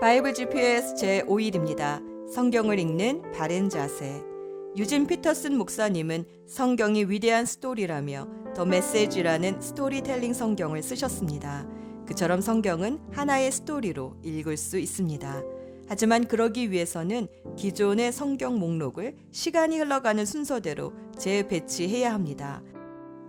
Bible GPS 제5일입니다. 성경을 읽는 바른 자세. 유진 피터슨 목사님은 성경이 위대한 스토리라며 The Message라는 스토리텔링 성경을 쓰셨습니다. 그처럼 성경은 하나의 스토리로 읽을 수 있습니다. 하지만 그러기 위해서는 기존의 성경 목록을 시간이 흘러가는 순서대로 재배치해야 합니다.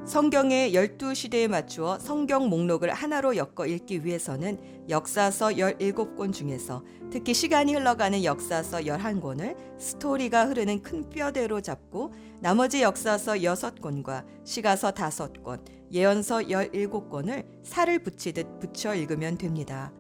성경의 12시대에 맞추어 성경 목록을 하나로 엮어 읽기 위해서는 역사서 17권 중에서 특히 시간이 흘러가는 역사서 11권을 스토리가 흐르는 큰 뼈대로 잡고 나머지 역사서 6권과 시가서 5권, 예언서 17권을 살을 붙이듯 붙여 읽으면 됩니다.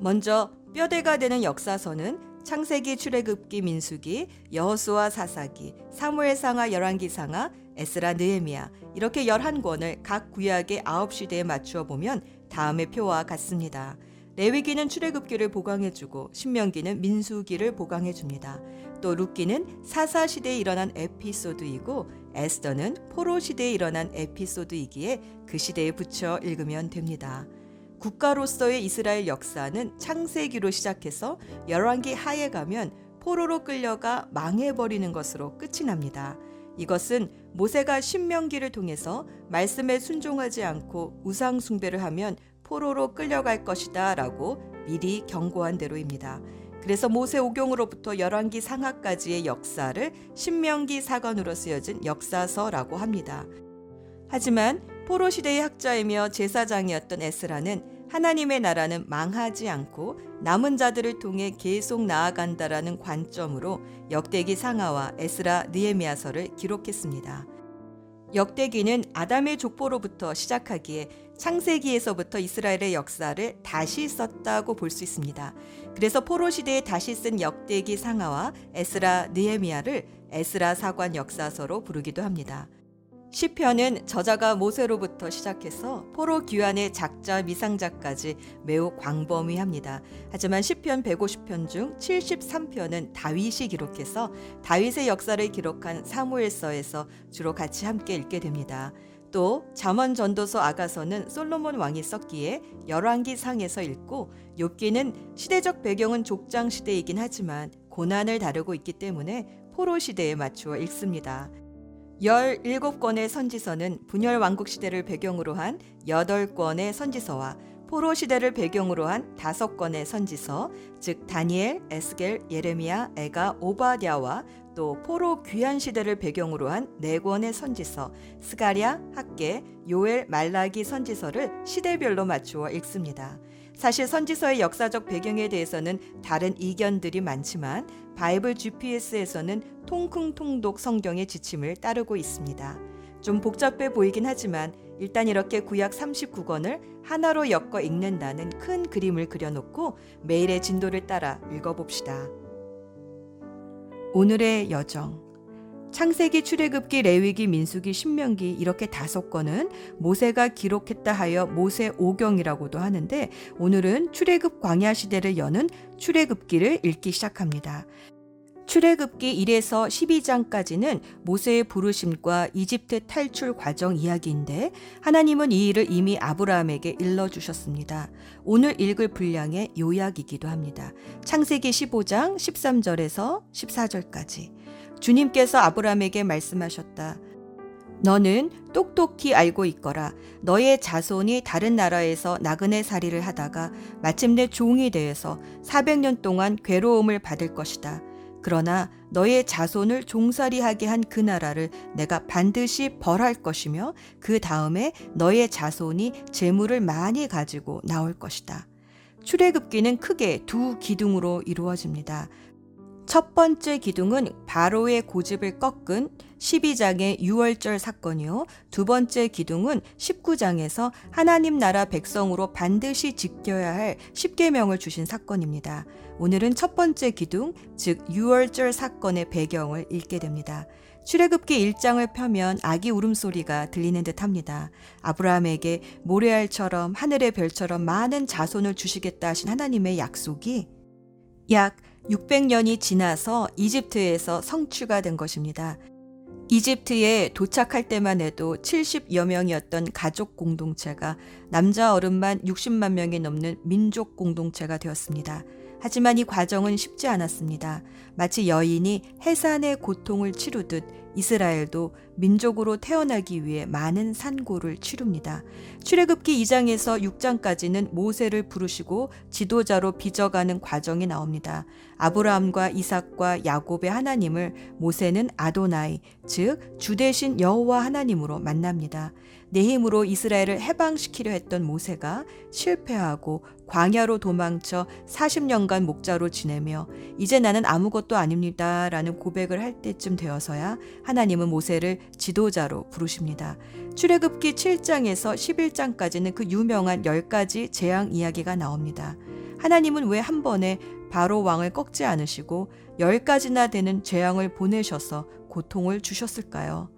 먼저 뼈대가 되는 역사서는 창세기, 출애굽기, 민수기, 여호수아, 사사기, 사무엘상하, 열왕기상하, 에스라, 느헤미야 이렇게 11권을 각 구약의 9시대에 맞추어 보면 다음의 표와 같습니다. 레위기는 출애굽기를 보강해주고 신명기는 민수기를 보강해줍니다. 또 룻기는 사사 시대에 일어난 에피소드이고 에스더는 포로 시대에 일어난 에피소드이기에 그 시대에 붙여 읽으면 됩니다. 국가로서의 이스라엘 역사는 창세기로 시작해서 열왕기 하에 가면 포로로 끌려가 망해버리는 것으로 끝이 납니다. 이것은 모세가 신명기를 통해서 말씀에 순종하지 않고 우상 숭배를 하면 포로로 끌려갈 것이다 라고 미리 경고한 대로입니다. 그래서 모세 오경으로부터 열왕기 상하까지의 역사를 신명기 사건으로 쓰여진 역사서라고 합니다. 하지만 포로 시대의 학자이며 제사장이었던 에스라는 하나님의 나라는 망하지 않고 남은 자들을 통해 계속 나아간다라는 관점으로 역대기 상하와 에스라 느헤미야서를 기록했습니다. 역대기는 아담의 족보로부터 시작하기에 창세기에서부터 이스라엘의 역사를 다시 썼다고 볼 수 있습니다. 그래서 포로 시대에 다시 쓴 역대기 상하와 에스라 느헤미야를 에스라 사관 역사서로 부르기도 합니다. 시편은 저자가 모세로부터 시작해서 포로 귀환의 작자 미상자까지 매우 광범위합니다. 하지만 시편 150편 중 73편은 다윗이 기록해서 다윗의 역사를 기록한 사무엘서에서 주로 같이 함께 읽게 됩니다. 또 잠언 전도서 아가서는 솔로몬 왕이 썼기에 열왕기 상에서 읽고 욥기는 시대적 배경은 족장 시대이긴 하지만 고난을 다루고 있기 때문에 포로 시대에 맞추어 읽습니다. 17권의 선지서는 분열 왕국 시대를 배경으로 한 8권의 선지서와 포로 시대를 배경으로 한 5권의 선지서, 즉 다니엘, 에스겔, 예레미야, 애가, 오바댜와 또 포로 귀환 시대를 배경으로 한 4권의 선지서, 스가랴, 학개, 요엘, 말라기 선지서를 시대별로 맞추어 읽습니다. 사실 선지서의 역사적 배경에 대해서는 다른 이견들이 많지만 Bible GPS에서는 통큰통독 성경의 지침을 따르고 있습니다. 좀 복잡해 보이긴 하지만 일단 이렇게 구약 39권을 하나로 엮어 읽는다는 큰 그림을 그려놓고 매일의 진도를 따라 읽어봅시다. 오늘의 여정 창세기, 출애굽기, 레위기, 민수기, 신명기 이렇게 다섯 권은 모세가 기록했다 하여 모세 오경이라고도 하는데 오늘은 출애굽 광야 시대를 여는 출애굽기를 읽기 시작합니다. 출애굽기 1에서 12장까지는 모세의 부르심과 이집트 탈출 과정 이야기인데 하나님은 이 일을 이미 아브라함에게 일러 주셨습니다. 오늘 읽을 분량의 요약이기도 합니다. 창세기 15장 13절에서 14절까지 주님께서 아브라함에게 말씀하셨다. 너는 똑똑히 알고 있거라. 너의 자손이 다른 나라에서 나그네 살이를 하다가 마침내 종이 되어서 400년 동안 괴로움을 받을 것이다. 그러나 너의 자손을 종살이하게 한 그 나라를 내가 반드시 벌할 것이며 그 다음에 너의 자손이 재물을 많이 가지고 나올 것이다. 출애굽기는 크게 두 기둥으로 이루어집니다. 첫 번째 기둥은 바로의 고집을 꺾은 12장의 6월절 사건이요. 두 번째 기둥은 19장에서 하나님 나라 백성으로 반드시 지켜야 할 10계명을 주신 사건입니다. 오늘은 첫 번째 기둥, 즉 6월절 사건의 배경을 읽게 됩니다. 출애굽기 1장을 펴면 아기 울음소리가 들리는 듯합니다. 아브라함에게 모래알처럼 하늘의 별처럼 많은 자손을 주시겠다 하신 하나님의 약속이 약 600년이 지나서 이집트에서 성취가 된 것입니다. 이집트에 도착할 때만 해도 70여 명이었던 가족 공동체가 남자 어른만 60만 명이 넘는 민족 공동체가 되었습니다. 하지만 이 과정은 쉽지 않았습니다. 마치 여인이 해산의 고통을 치르듯 이스라엘도 민족으로 태어나기 위해 많은 산고를 치릅니다. 출애굽기 2장에서 6장까지는 모세를 부르시고 지도자로 빚어가는 과정이 나옵니다. 아브라함과 이삭과 야곱의 하나님을 모세는 아도나이, 즉 주 대신 여호와 하나님으로 만납니다. 내 힘으로 이스라엘을 해방시키려 했던 모세가 실패하고 광야로 도망쳐 40년간 목자로 지내며 이제 나는 아무것도 아닙니다. 라는 고백을 할 때쯤 되어서야 하나님은 모세를 지도자로 부르십니다. 출애굽기 7장에서 11장까지는 그 유명한 10가지 재앙 이야기가 나옵니다. 하나님은 왜 한 번에 바로 왕을 꺾지 않으시고 10가지나 되는 재앙을 보내셔서 고통을 주셨을까요?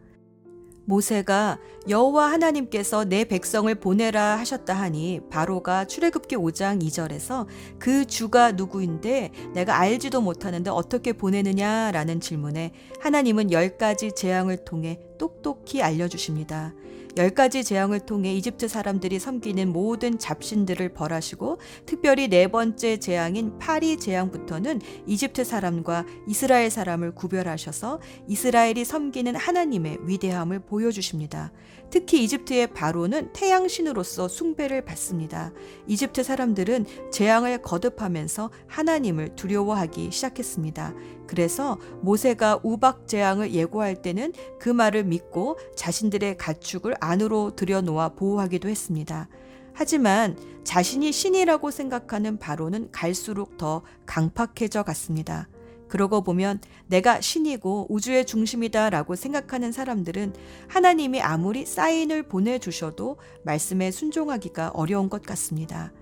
모세가 여호와 하나님께서 내 백성을 보내라 하셨다 하니 바로가 출애굽기 5장 2절에서 그 주가 누구인데 내가 알지도 못하는데 어떻게 보내느냐라는 질문에 하나님은 열 가지 재앙을 통해 똑똑히 알려주십니다. 열 가지 재앙을 통해 이집트 사람들이 섬기는 모든 잡신들을 벌하시고 특별히 네 번째 재앙인 파리 재앙부터는 이집트 사람과 이스라엘 사람을 구별하셔서 이스라엘이 섬기는 하나님의 위대함을 보여주십니다. 특히 이집트의 바로는 태양신으로서 숭배를 받습니다. 이집트 사람들은 재앙을 거듭하면서 하나님을 두려워하기 시작했습니다. 그래서 모세가 우박 재앙을 예고할 때는 그 말을 믿고 자신들의 가축을 안으로 들여놓아 보호하기도 했습니다. 하지만 자신이 신이라고 생각하는 바로는 갈수록 더 강팍해져 갔습니다. 그러고 보면 내가 신이고 우주의 중심이다라고 생각하는 사람들은 하나님이 아무리 사인을 보내주셔도 말씀에 순종하기가 어려운 것 같습니다.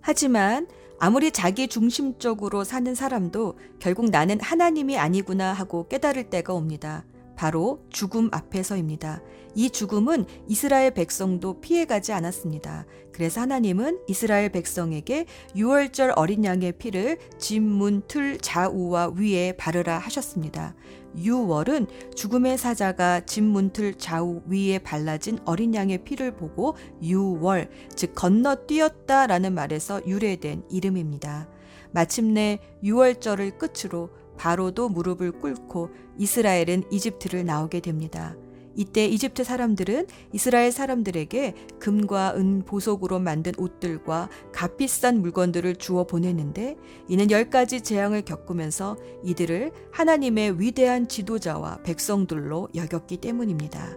하지만 아무리 자기 중심적으로 사는 사람도 결국 나는 하나님이 아니구나 하고 깨달을 때가 옵니다. 바로 죽음 앞에서입니다. 이 죽음은 이스라엘 백성도 피해가지 않았습니다. 그래서 하나님은 이스라엘 백성에게 유월절 어린 양의 피를 진 문 틀 좌우와 위에 바르라 하셨습니다. 유월은 죽음의 사자가 진문틀 좌우 위에 발라진 어린 양의 피를 보고 유월, 즉 건너뛰었다 라는 말에서 유래된 이름입니다. 마침내 유월절을 끝으로 바로도 무릎을 꿇고 이스라엘은 이집트를 나오게 됩니다. 이때 이집트 사람들은 이스라엘 사람들에게 금과 은 보석으로 만든 옷들과 값비싼 물건들을 주어 보내는데 이는 열 가지 재앙을 겪으면서 이들을 하나님의 위대한 지도자와 백성들로 여겼기 때문입니다.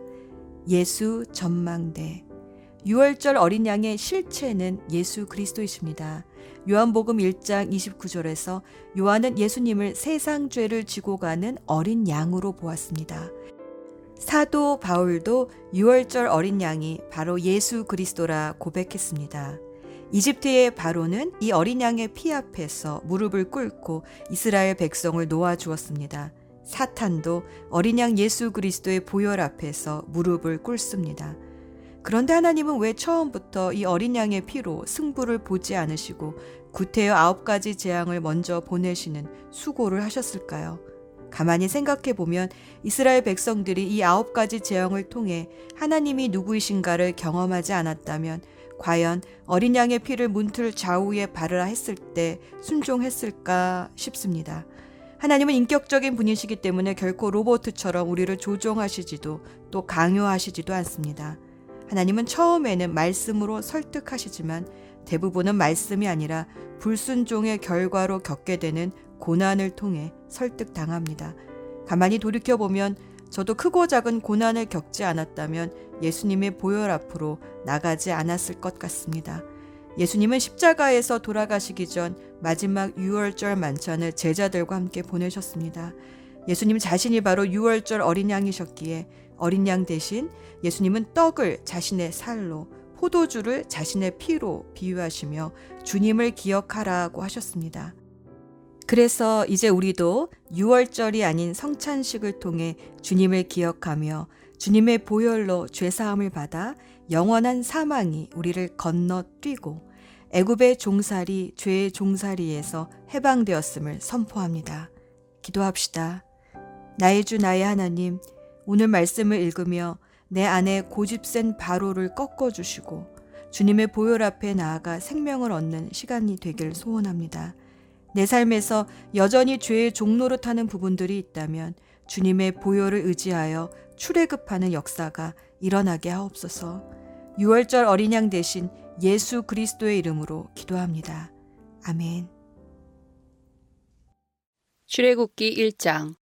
예수 전망대 6월절 어린 양의 실체는 예수 그리스도이십니다. 요한복음 1장 29절에서 요한은 예수님을 세상 죄를 지고 가는 어린 양으로 보았습니다. 사도 바울도 6월절 어린 양이 바로 예수 그리스도라 고백했습니다. 이집트의 바로는 이 어린 양의 피 앞에서 무릎을 꿇고 이스라엘 백성을 놓아 주었습니다. 사탄도 어린 양 예수 그리스도의 보혈 앞에서 무릎을 꿇습니다. 그런데 하나님은 왜 처음부터 이 어린 양의 피로 승부를 보지 않으시고 구태여 아홉 가지 재앙을 먼저 보내시는 수고를 하셨을까요? 가만히 생각해 보면 이스라엘 백성들이 이 아홉 가지 재앙을 통해 하나님이 누구이신가를 경험하지 않았다면 과연 어린 양의 피를 문틀 좌우에 바르라 했을 때 순종했을까 싶습니다. 하나님은 인격적인 분이시기 때문에 결코 로봇처럼 우리를 조종하시지도 또 강요하시지도 않습니다. 하나님은 처음에는 말씀으로 설득하시지만 대부분은 말씀이 아니라 불순종의 결과로 겪게 되는 고난을 통해 설득당합니다. 가만히 돌이켜보면 저도 크고 작은 고난을 겪지 않았다면 예수님의 보혈 앞으로 나가지 않았을 것 같습니다. 예수님은 십자가에서 돌아가시기 전 마지막 유월절 만찬을 제자들과 함께 보내셨습니다. 예수님 자신이 바로 유월절 어린 양이셨기에 어린 양 대신 예수님은 떡을 자신의 살로 포도주를 자신의 피로 비유하시며 주님을 기억하라고 하셨습니다. 그래서 이제 우리도 6월절이 아닌 성찬식을 통해 주님을 기억하며 주님의 보혈로 죄사함을 받아 영원한 사망이 우리를 건너뛰고 애굽의 종살이 죄의 종살이에서 해방되었음을 선포합니다. 기도합시다. 나의 주 나의 하나님 오늘 말씀을 읽으며 내 안에 고집센 바로를 꺾어 주시고 주님의 보혈 앞에 나아가 생명을 얻는 시간이 되길 소원합니다. 내 삶에서 여전히 죄의 종로로 타는 부분들이 있다면 주님의 보혈을 의지하여 출애굽하는 역사가 일어나게 하옵소서. 6월절 어린 양 대신 예수 그리스도의 이름으로 기도합니다. 아멘. 출애굽기 1장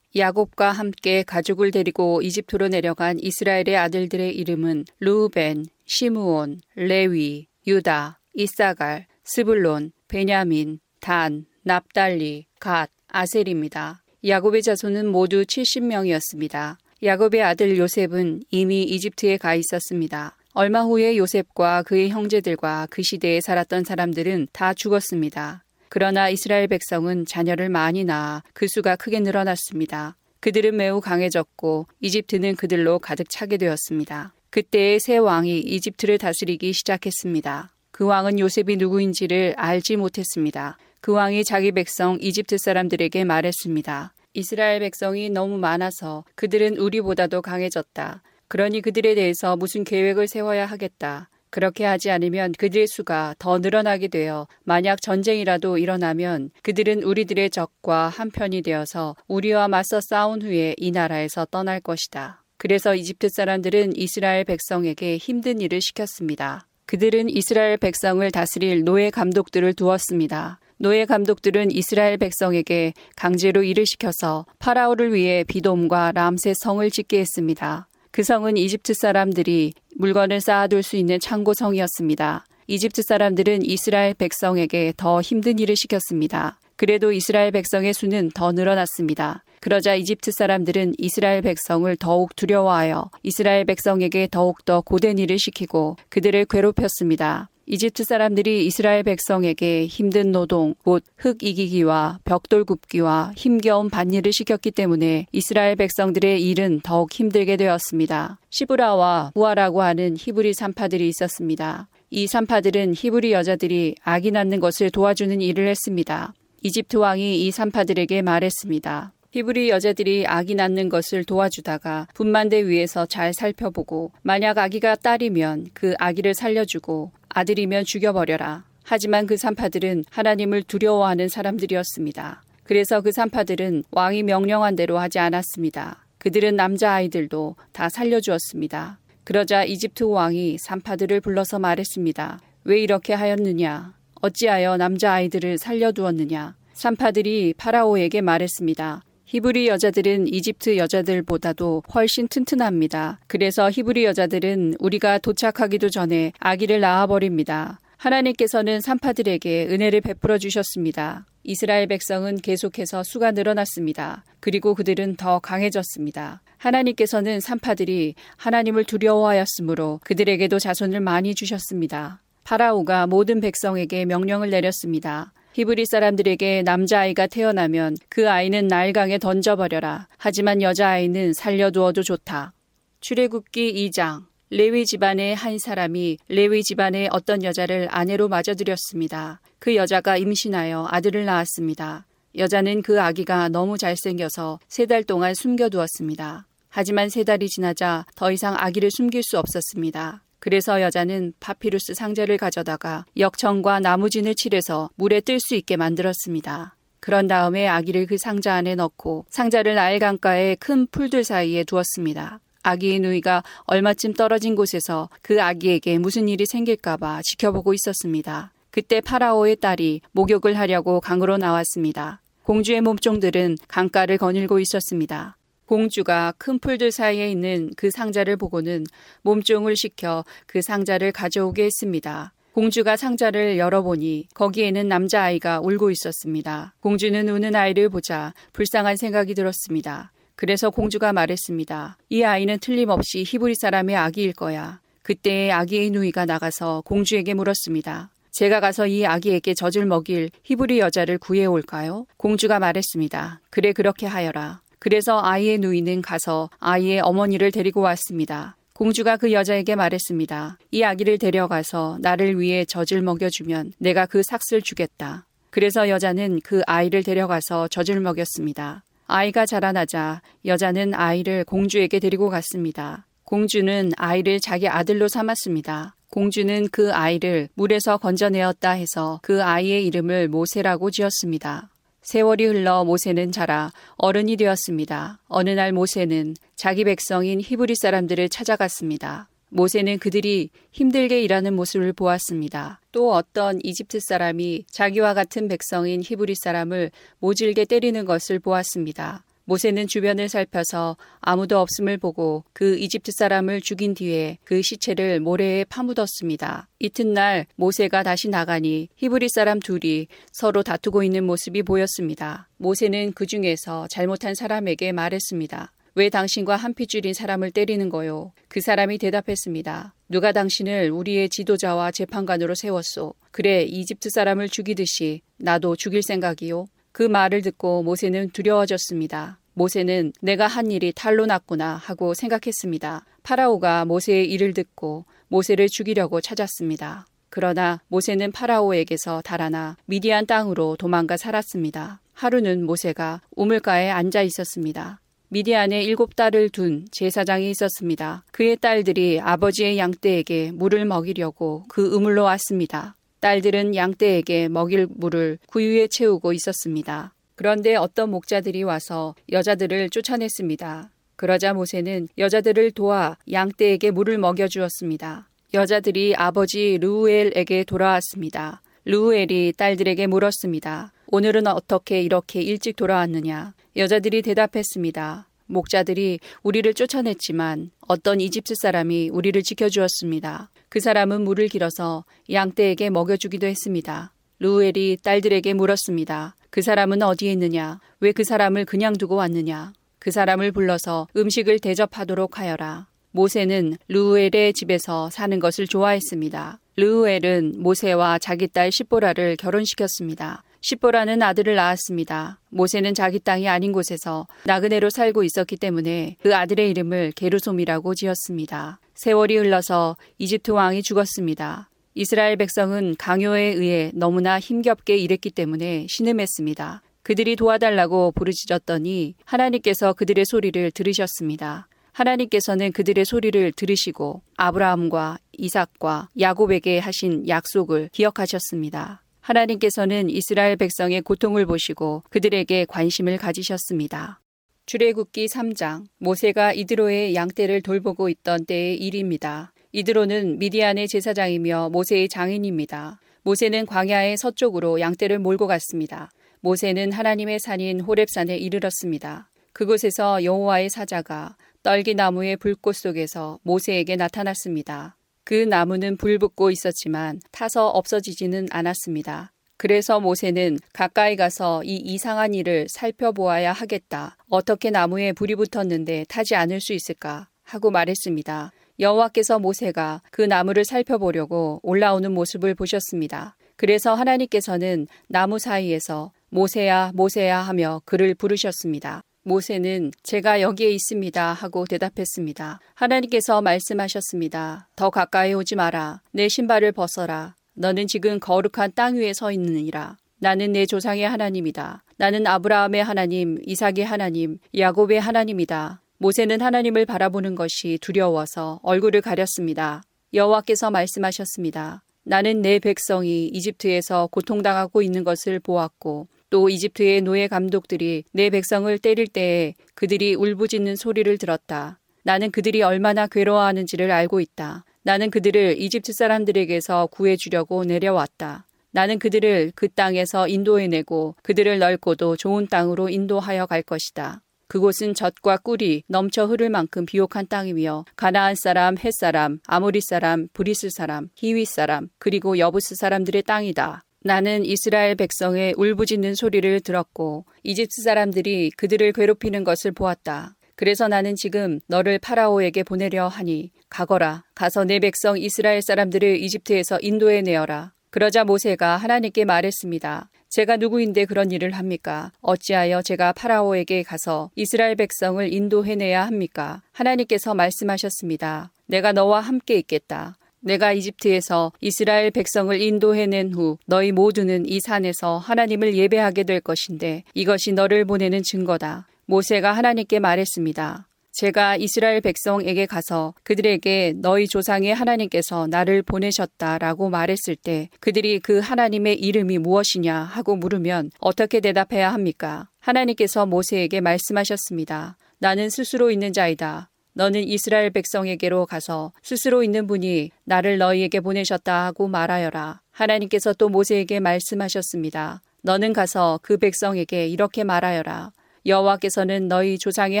야곱과 함께 가족을 데리고 이집트로 내려간 이스라엘의 아들들의 이름은 루벤, 시므온, 레위, 유다, 이사갈, 스불론, 베냐민, 단, 납달리, 갓, 아셀입니다. 야곱의 자손은 모두 70명이었습니다. 야곱의 아들 요셉은 이미 이집트에 가 있었습니다. 얼마 후에 요셉과 그의 형제들과 그 시대에 살았던 사람들은 다 죽었습니다. 그러나 이스라엘 백성은 자녀를 많이 낳아 그 수가 크게 늘어났습니다. 그들은 매우 강해졌고 이집트는 그들로 가득 차게 되었습니다. 그때의 새 왕이 이집트를 다스리기 시작했습니다. 그 왕은 요셉이 누구인지를 알지 못했습니다. 그 왕이 자기 백성 이집트 사람들에게 말했습니다. 이스라엘 백성이 너무 많아서 그들은 우리보다도 강해졌다. 그러니 그들에 대해서 무슨 계획을 세워야 하겠다. 그렇게 하지 않으면 그들의 수가 더 늘어나게 되어 만약 전쟁이라도 일어나면 그들은 우리들의 적과 한편이 되어서 우리와 맞서 싸운 후에 이 나라에서 떠날 것이다. 그래서 이집트 사람들은 이스라엘 백성에게 힘든 일을 시켰습니다. 그들은 이스라엘 백성을 다스릴 노예 감독들을 두었습니다. 노예 감독들은 이스라엘 백성에게 강제로 일을 시켜서 파라오를 위해 비돔과 람세 성을 짓게 했습니다. 그 성은 이집트 사람들이 물건을 쌓아둘 수 있는 창고성이었습니다. 이집트 사람들은 이스라엘 백성에게 더 힘든 일을 시켰습니다. 그래도 이스라엘 백성의 수는 더 늘어났습니다. 그러자 이집트 사람들은 이스라엘 백성을 더욱 두려워하여 이스라엘 백성에게 더욱더 고된 일을 시키고 그들을 괴롭혔습니다. 이집트 사람들이 이스라엘 백성에게 힘든 노동, 곧 흙 이기기와 벽돌 굽기와 힘겨운 밭일을 시켰기 때문에 이스라엘 백성들의 일은 더욱 힘들게 되었습니다. 시브라와 후아라고 하는 히브리 산파들이 있었습니다. 이 산파들은 히브리 여자들이 아기 낳는 것을 도와주는 일을 했습니다. 이집트 왕이 이 산파들에게 말했습니다. 히브리 여자들이 아기 낳는 것을 도와주다가 분만대 위에서 잘 살펴보고 만약 아기가 딸이면 그 아기를 살려주고 아들이면 죽여버려라. 하지만 그 산파들은 하나님을 두려워하는 사람들이었습니다. 그래서 그 산파들은 왕이 명령한 대로 하지 않았습니다. 그들은 남자아이들도 다 살려주었습니다. 그러자 이집트 왕이 산파들을 불러서 말했습니다. 왜 이렇게 하였느냐? 어찌하여 남자아이들을 살려두었느냐? 산파들이 파라오에게 말했습니다. 히브리 여자들은 이집트 여자들보다도 훨씬 튼튼합니다. 그래서 히브리 여자들은 우리가 도착하기도 전에 아기를 낳아버립니다. 하나님께서는 산파들에게 은혜를 베풀어 주셨습니다. 이스라엘 백성은 계속해서 수가 늘어났습니다. 그리고 그들은 더 강해졌습니다. 하나님께서는 산파들이 하나님을 두려워하였으므로 그들에게도 자손을 많이 주셨습니다. 파라오가 모든 백성에게 명령을 내렸습니다. 히브리 사람들에게 남자아이가 태어나면 그 아이는 날강에 던져버려라. 하지만 여자아이는 살려두어도 좋다. 출애굽기 2장 레위 집안의 한 사람이 레위 집안의 어떤 여자를 아내로 맞아들였습니다. 그 여자가 임신하여 아들을 낳았습니다. 여자는 그 아기가 너무 잘생겨서 세 달 동안 숨겨두었습니다. 하지만 세 달이 지나자 더 이상 아기를 숨길 수 없었습니다. 그래서 여자는 파피루스 상자를 가져다가 역청과 나무진을 칠해서 물에 뜰 수 있게 만들었습니다. 그런 다음에 아기를 그 상자 안에 넣고 상자를 나일 강가의 큰 풀들 사이에 두었습니다. 아기의 누이가 얼마쯤 떨어진 곳에서 그 아기에게 무슨 일이 생길까봐 지켜보고 있었습니다. 그때 파라오의 딸이 목욕을 하려고 강으로 나왔습니다. 공주의 몸종들은 강가를 거닐고 있었습니다. 공주가 큰 풀들 사이에 있는 그 상자를 보고는 몸종을 시켜 그 상자를 가져오게 했습니다. 공주가 상자를 열어보니 거기에는 남자아이가 울고 있었습니다. 공주는 우는 아이를 보자 불쌍한 생각이 들었습니다. 그래서 공주가 말했습니다. 이 아이는 틀림없이 히브리 사람의 아기일 거야. 그때 아기의 누이가 나가서 공주에게 물었습니다. 제가 가서 이 아기에게 젖을 먹일 히브리 여자를 구해올까요? 공주가 말했습니다. 그래 그렇게 하여라. 그래서 아이의 누이는 가서 아이의 어머니를 데리고 왔습니다. 공주가 그 여자에게 말했습니다. 이 아기를 데려가서 나를 위해 젖을 먹여주면 내가 그 삭슬 주겠다. 그래서 여자는 그 아이를 데려가서 젖을 먹였습니다. 아이가 자라나자 여자는 아이를 공주에게 데리고 갔습니다. 공주는 아이를 자기 아들로 삼았습니다. 공주는 그 아이를 물에서 건져내었다 해서 그 아이의 이름을 모세라고 지었습니다. 세월이 흘러 모세는 자라 어른이 되었습니다. 어느 날 모세는 자기 백성인 히브리 사람들을 찾아갔습니다. 모세는 그들이 힘들게 일하는 모습을 보았습니다. 또 어떤 이집트 사람이 자기와 같은 백성인 히브리 사람을 모질게 때리는 것을 보았습니다. 모세는 주변을 살펴서 아무도 없음을 보고 그 이집트 사람을 죽인 뒤에 그 시체를 모래에 파묻었습니다. 이튿날 모세가 다시 나가니 히브리 사람 둘이 서로 다투고 있는 모습이 보였습니다. 모세는 그 중에서 잘못한 사람에게 말했습니다. 왜 당신과 한 핏줄인 사람을 때리는 거요? 그 사람이 대답했습니다. 누가 당신을 우리의 지도자와 재판관으로 세웠소? 그래, 이집트 사람을 죽이듯이 나도 죽일 생각이요? 그 말을 듣고 모세는 두려워졌습니다. 모세는 내가 한 일이 탈로 났구나 하고 생각했습니다. 파라오가 모세의 일을 듣고 모세를 죽이려고 찾았습니다. 그러나 모세는 파라오에게서 달아나 미디안 땅으로 도망가 살았습니다. 하루는 모세가 우물가에 앉아 있었습니다. 미디안에 일곱 딸을 둔 제사장이 있었습니다. 그의 딸들이 아버지의 양떼에게 물을 먹이려고 그 우물로 왔습니다. 딸들은 양떼에게 먹일 물을 구유에 채우고 있었습니다. 그런데 어떤 목자들이 와서 여자들을 쫓아냈습니다. 그러자 모세는 여자들을 도와 양떼에게 물을 먹여주었습니다. 여자들이 아버지 루우엘에게 돌아왔습니다. 루우엘이 딸들에게 물었습니다. 오늘은 어떻게 이렇게 일찍 돌아왔느냐? 여자들이 대답했습니다. 목자들이 우리를 쫓아냈지만 어떤 이집트 사람이 우리를 지켜주었습니다. 그 사람은 물을 길어서 양떼에게 먹여주기도 했습니다. 루엘이 딸들에게 물었습니다. 그 사람은 어디에 있느냐? 왜 그 사람을 그냥 두고 왔느냐? 그 사람을 불러서 음식을 대접하도록 하여라. 모세는 루엘의 집에서 사는 것을 좋아했습니다. 르우엘은 모세와 자기 딸 시보라를 결혼시켰습니다. 시보라는 아들을 낳았습니다. 모세는 자기 땅이 아닌 곳에서 나그네로 살고 있었기 때문에 그 아들의 이름을 게르솜이라고 지었습니다. 세월이 흘러서 이집트 왕이 죽었습니다. 이스라엘 백성은 강요에 의해 너무나 힘겹게 일했기 때문에 신음했습니다. 그들이 도와달라고 부르짖었더니 하나님께서 그들의 소리를 들으셨습니다. 하나님께서는 그들의 소리를 들으시고 아브라함과 이삭과 야곱에게 하신 약속을 기억하셨습니다. 하나님께서는 이스라엘 백성의 고통을 보시고 그들에게 관심을 가지셨습니다. 출애굽기 3장 모세가 이드로의 양떼를 돌보고 있던 때의 일입니다. 이드로는 미디안의 제사장이며 모세의 장인입니다. 모세는 광야의 서쪽으로 양떼를 몰고 갔습니다. 모세는 하나님의 산인 호렙산에 이르렀습니다. 그곳에서 여호와의 사자가 떨기 나무의 불꽃 속에서 모세에게 나타났습니다. 그 나무는 불붙고 있었지만 타서 없어지지는 않았습니다. 그래서 모세는 가까이 가서 이 이상한 일을 살펴보아야 하겠다. 어떻게 나무에 불이 붙었는데 타지 않을 수 있을까? 하고 말했습니다. 여호와께서 모세가 그 나무를 살펴보려고 올라오는 모습을 보셨습니다. 그래서 하나님께서는 나무 사이에서 모세야, 모세야 하며 그를 부르셨습니다. 모세는 제가 여기에 있습니다 하고 대답했습니다. 하나님께서 말씀하셨습니다. 더 가까이 오지 마라. 내 신발을 벗어라. 너는 지금 거룩한 땅 위에 서 있느니라. 나는 내 조상의 하나님이다. 나는 아브라함의 하나님, 이삭의 하나님, 야곱의 하나님이다. 모세는 하나님을 바라보는 것이 두려워서 얼굴을 가렸습니다. 여호와께서 말씀하셨습니다. 나는 내 백성이 이집트에서 고통당하고 있는 것을 보았고 또 이집트의 노예 감독들이 내 백성을 때릴 때에 그들이 울부짖는 소리를 들었다. 나는 그들이 얼마나 괴로워하는지를 알고 있다. 나는 그들을 이집트 사람들에게서 구해주려고 내려왔다. 나는 그들을 그 땅에서 인도해내고 그들을 넓고도 좋은 땅으로 인도하여 갈 것이다. 그곳은 젖과 꿀이 넘쳐 흐를 만큼 비옥한 땅이며 가나안 사람, 헷 사람, 아모리 사람, 브리스 사람, 히위 사람, 그리고 여부스 사람들의 땅이다. 나는 이스라엘 백성의 울부짖는 소리를 들었고 이집트 사람들이 그들을 괴롭히는 것을 보았다. 그래서 나는 지금 너를 파라오에게 보내려 하니 가거라. 가서 내 백성 이스라엘 사람들을 이집트에서 인도해 내어라. 그러자 모세가 하나님께 말했습니다. 제가 누구인데 그런 일을 합니까? 어찌하여 제가 파라오에게 가서 이스라엘 백성을 인도해내야 합니까? 하나님께서 말씀하셨습니다. 내가 너와 함께 있겠다. 내가 이집트에서 이스라엘 백성을 인도해낸 후 너희 모두는 이 산에서 하나님을 예배하게 될 것인데 이것이 너를 보내는 증거다. 모세가 하나님께 말했습니다. 제가 이스라엘 백성에게 가서 그들에게 너희 조상의 하나님께서 나를 보내셨다라고 말했을 때 그들이 그 하나님의 이름이 무엇이냐 하고 물으면 어떻게 대답해야 합니까? 하나님께서 모세에게 말씀하셨습니다. 나는 스스로 있는 자이다. 너는 이스라엘 백성에게로 가서 스스로 있는 분이 나를 너희에게 보내셨다 하고 말하여라. 하나님께서 또 모세에게 말씀하셨습니다. 너는 가서 그 백성에게 이렇게 말하여라. 여호와께서는 너희 조상의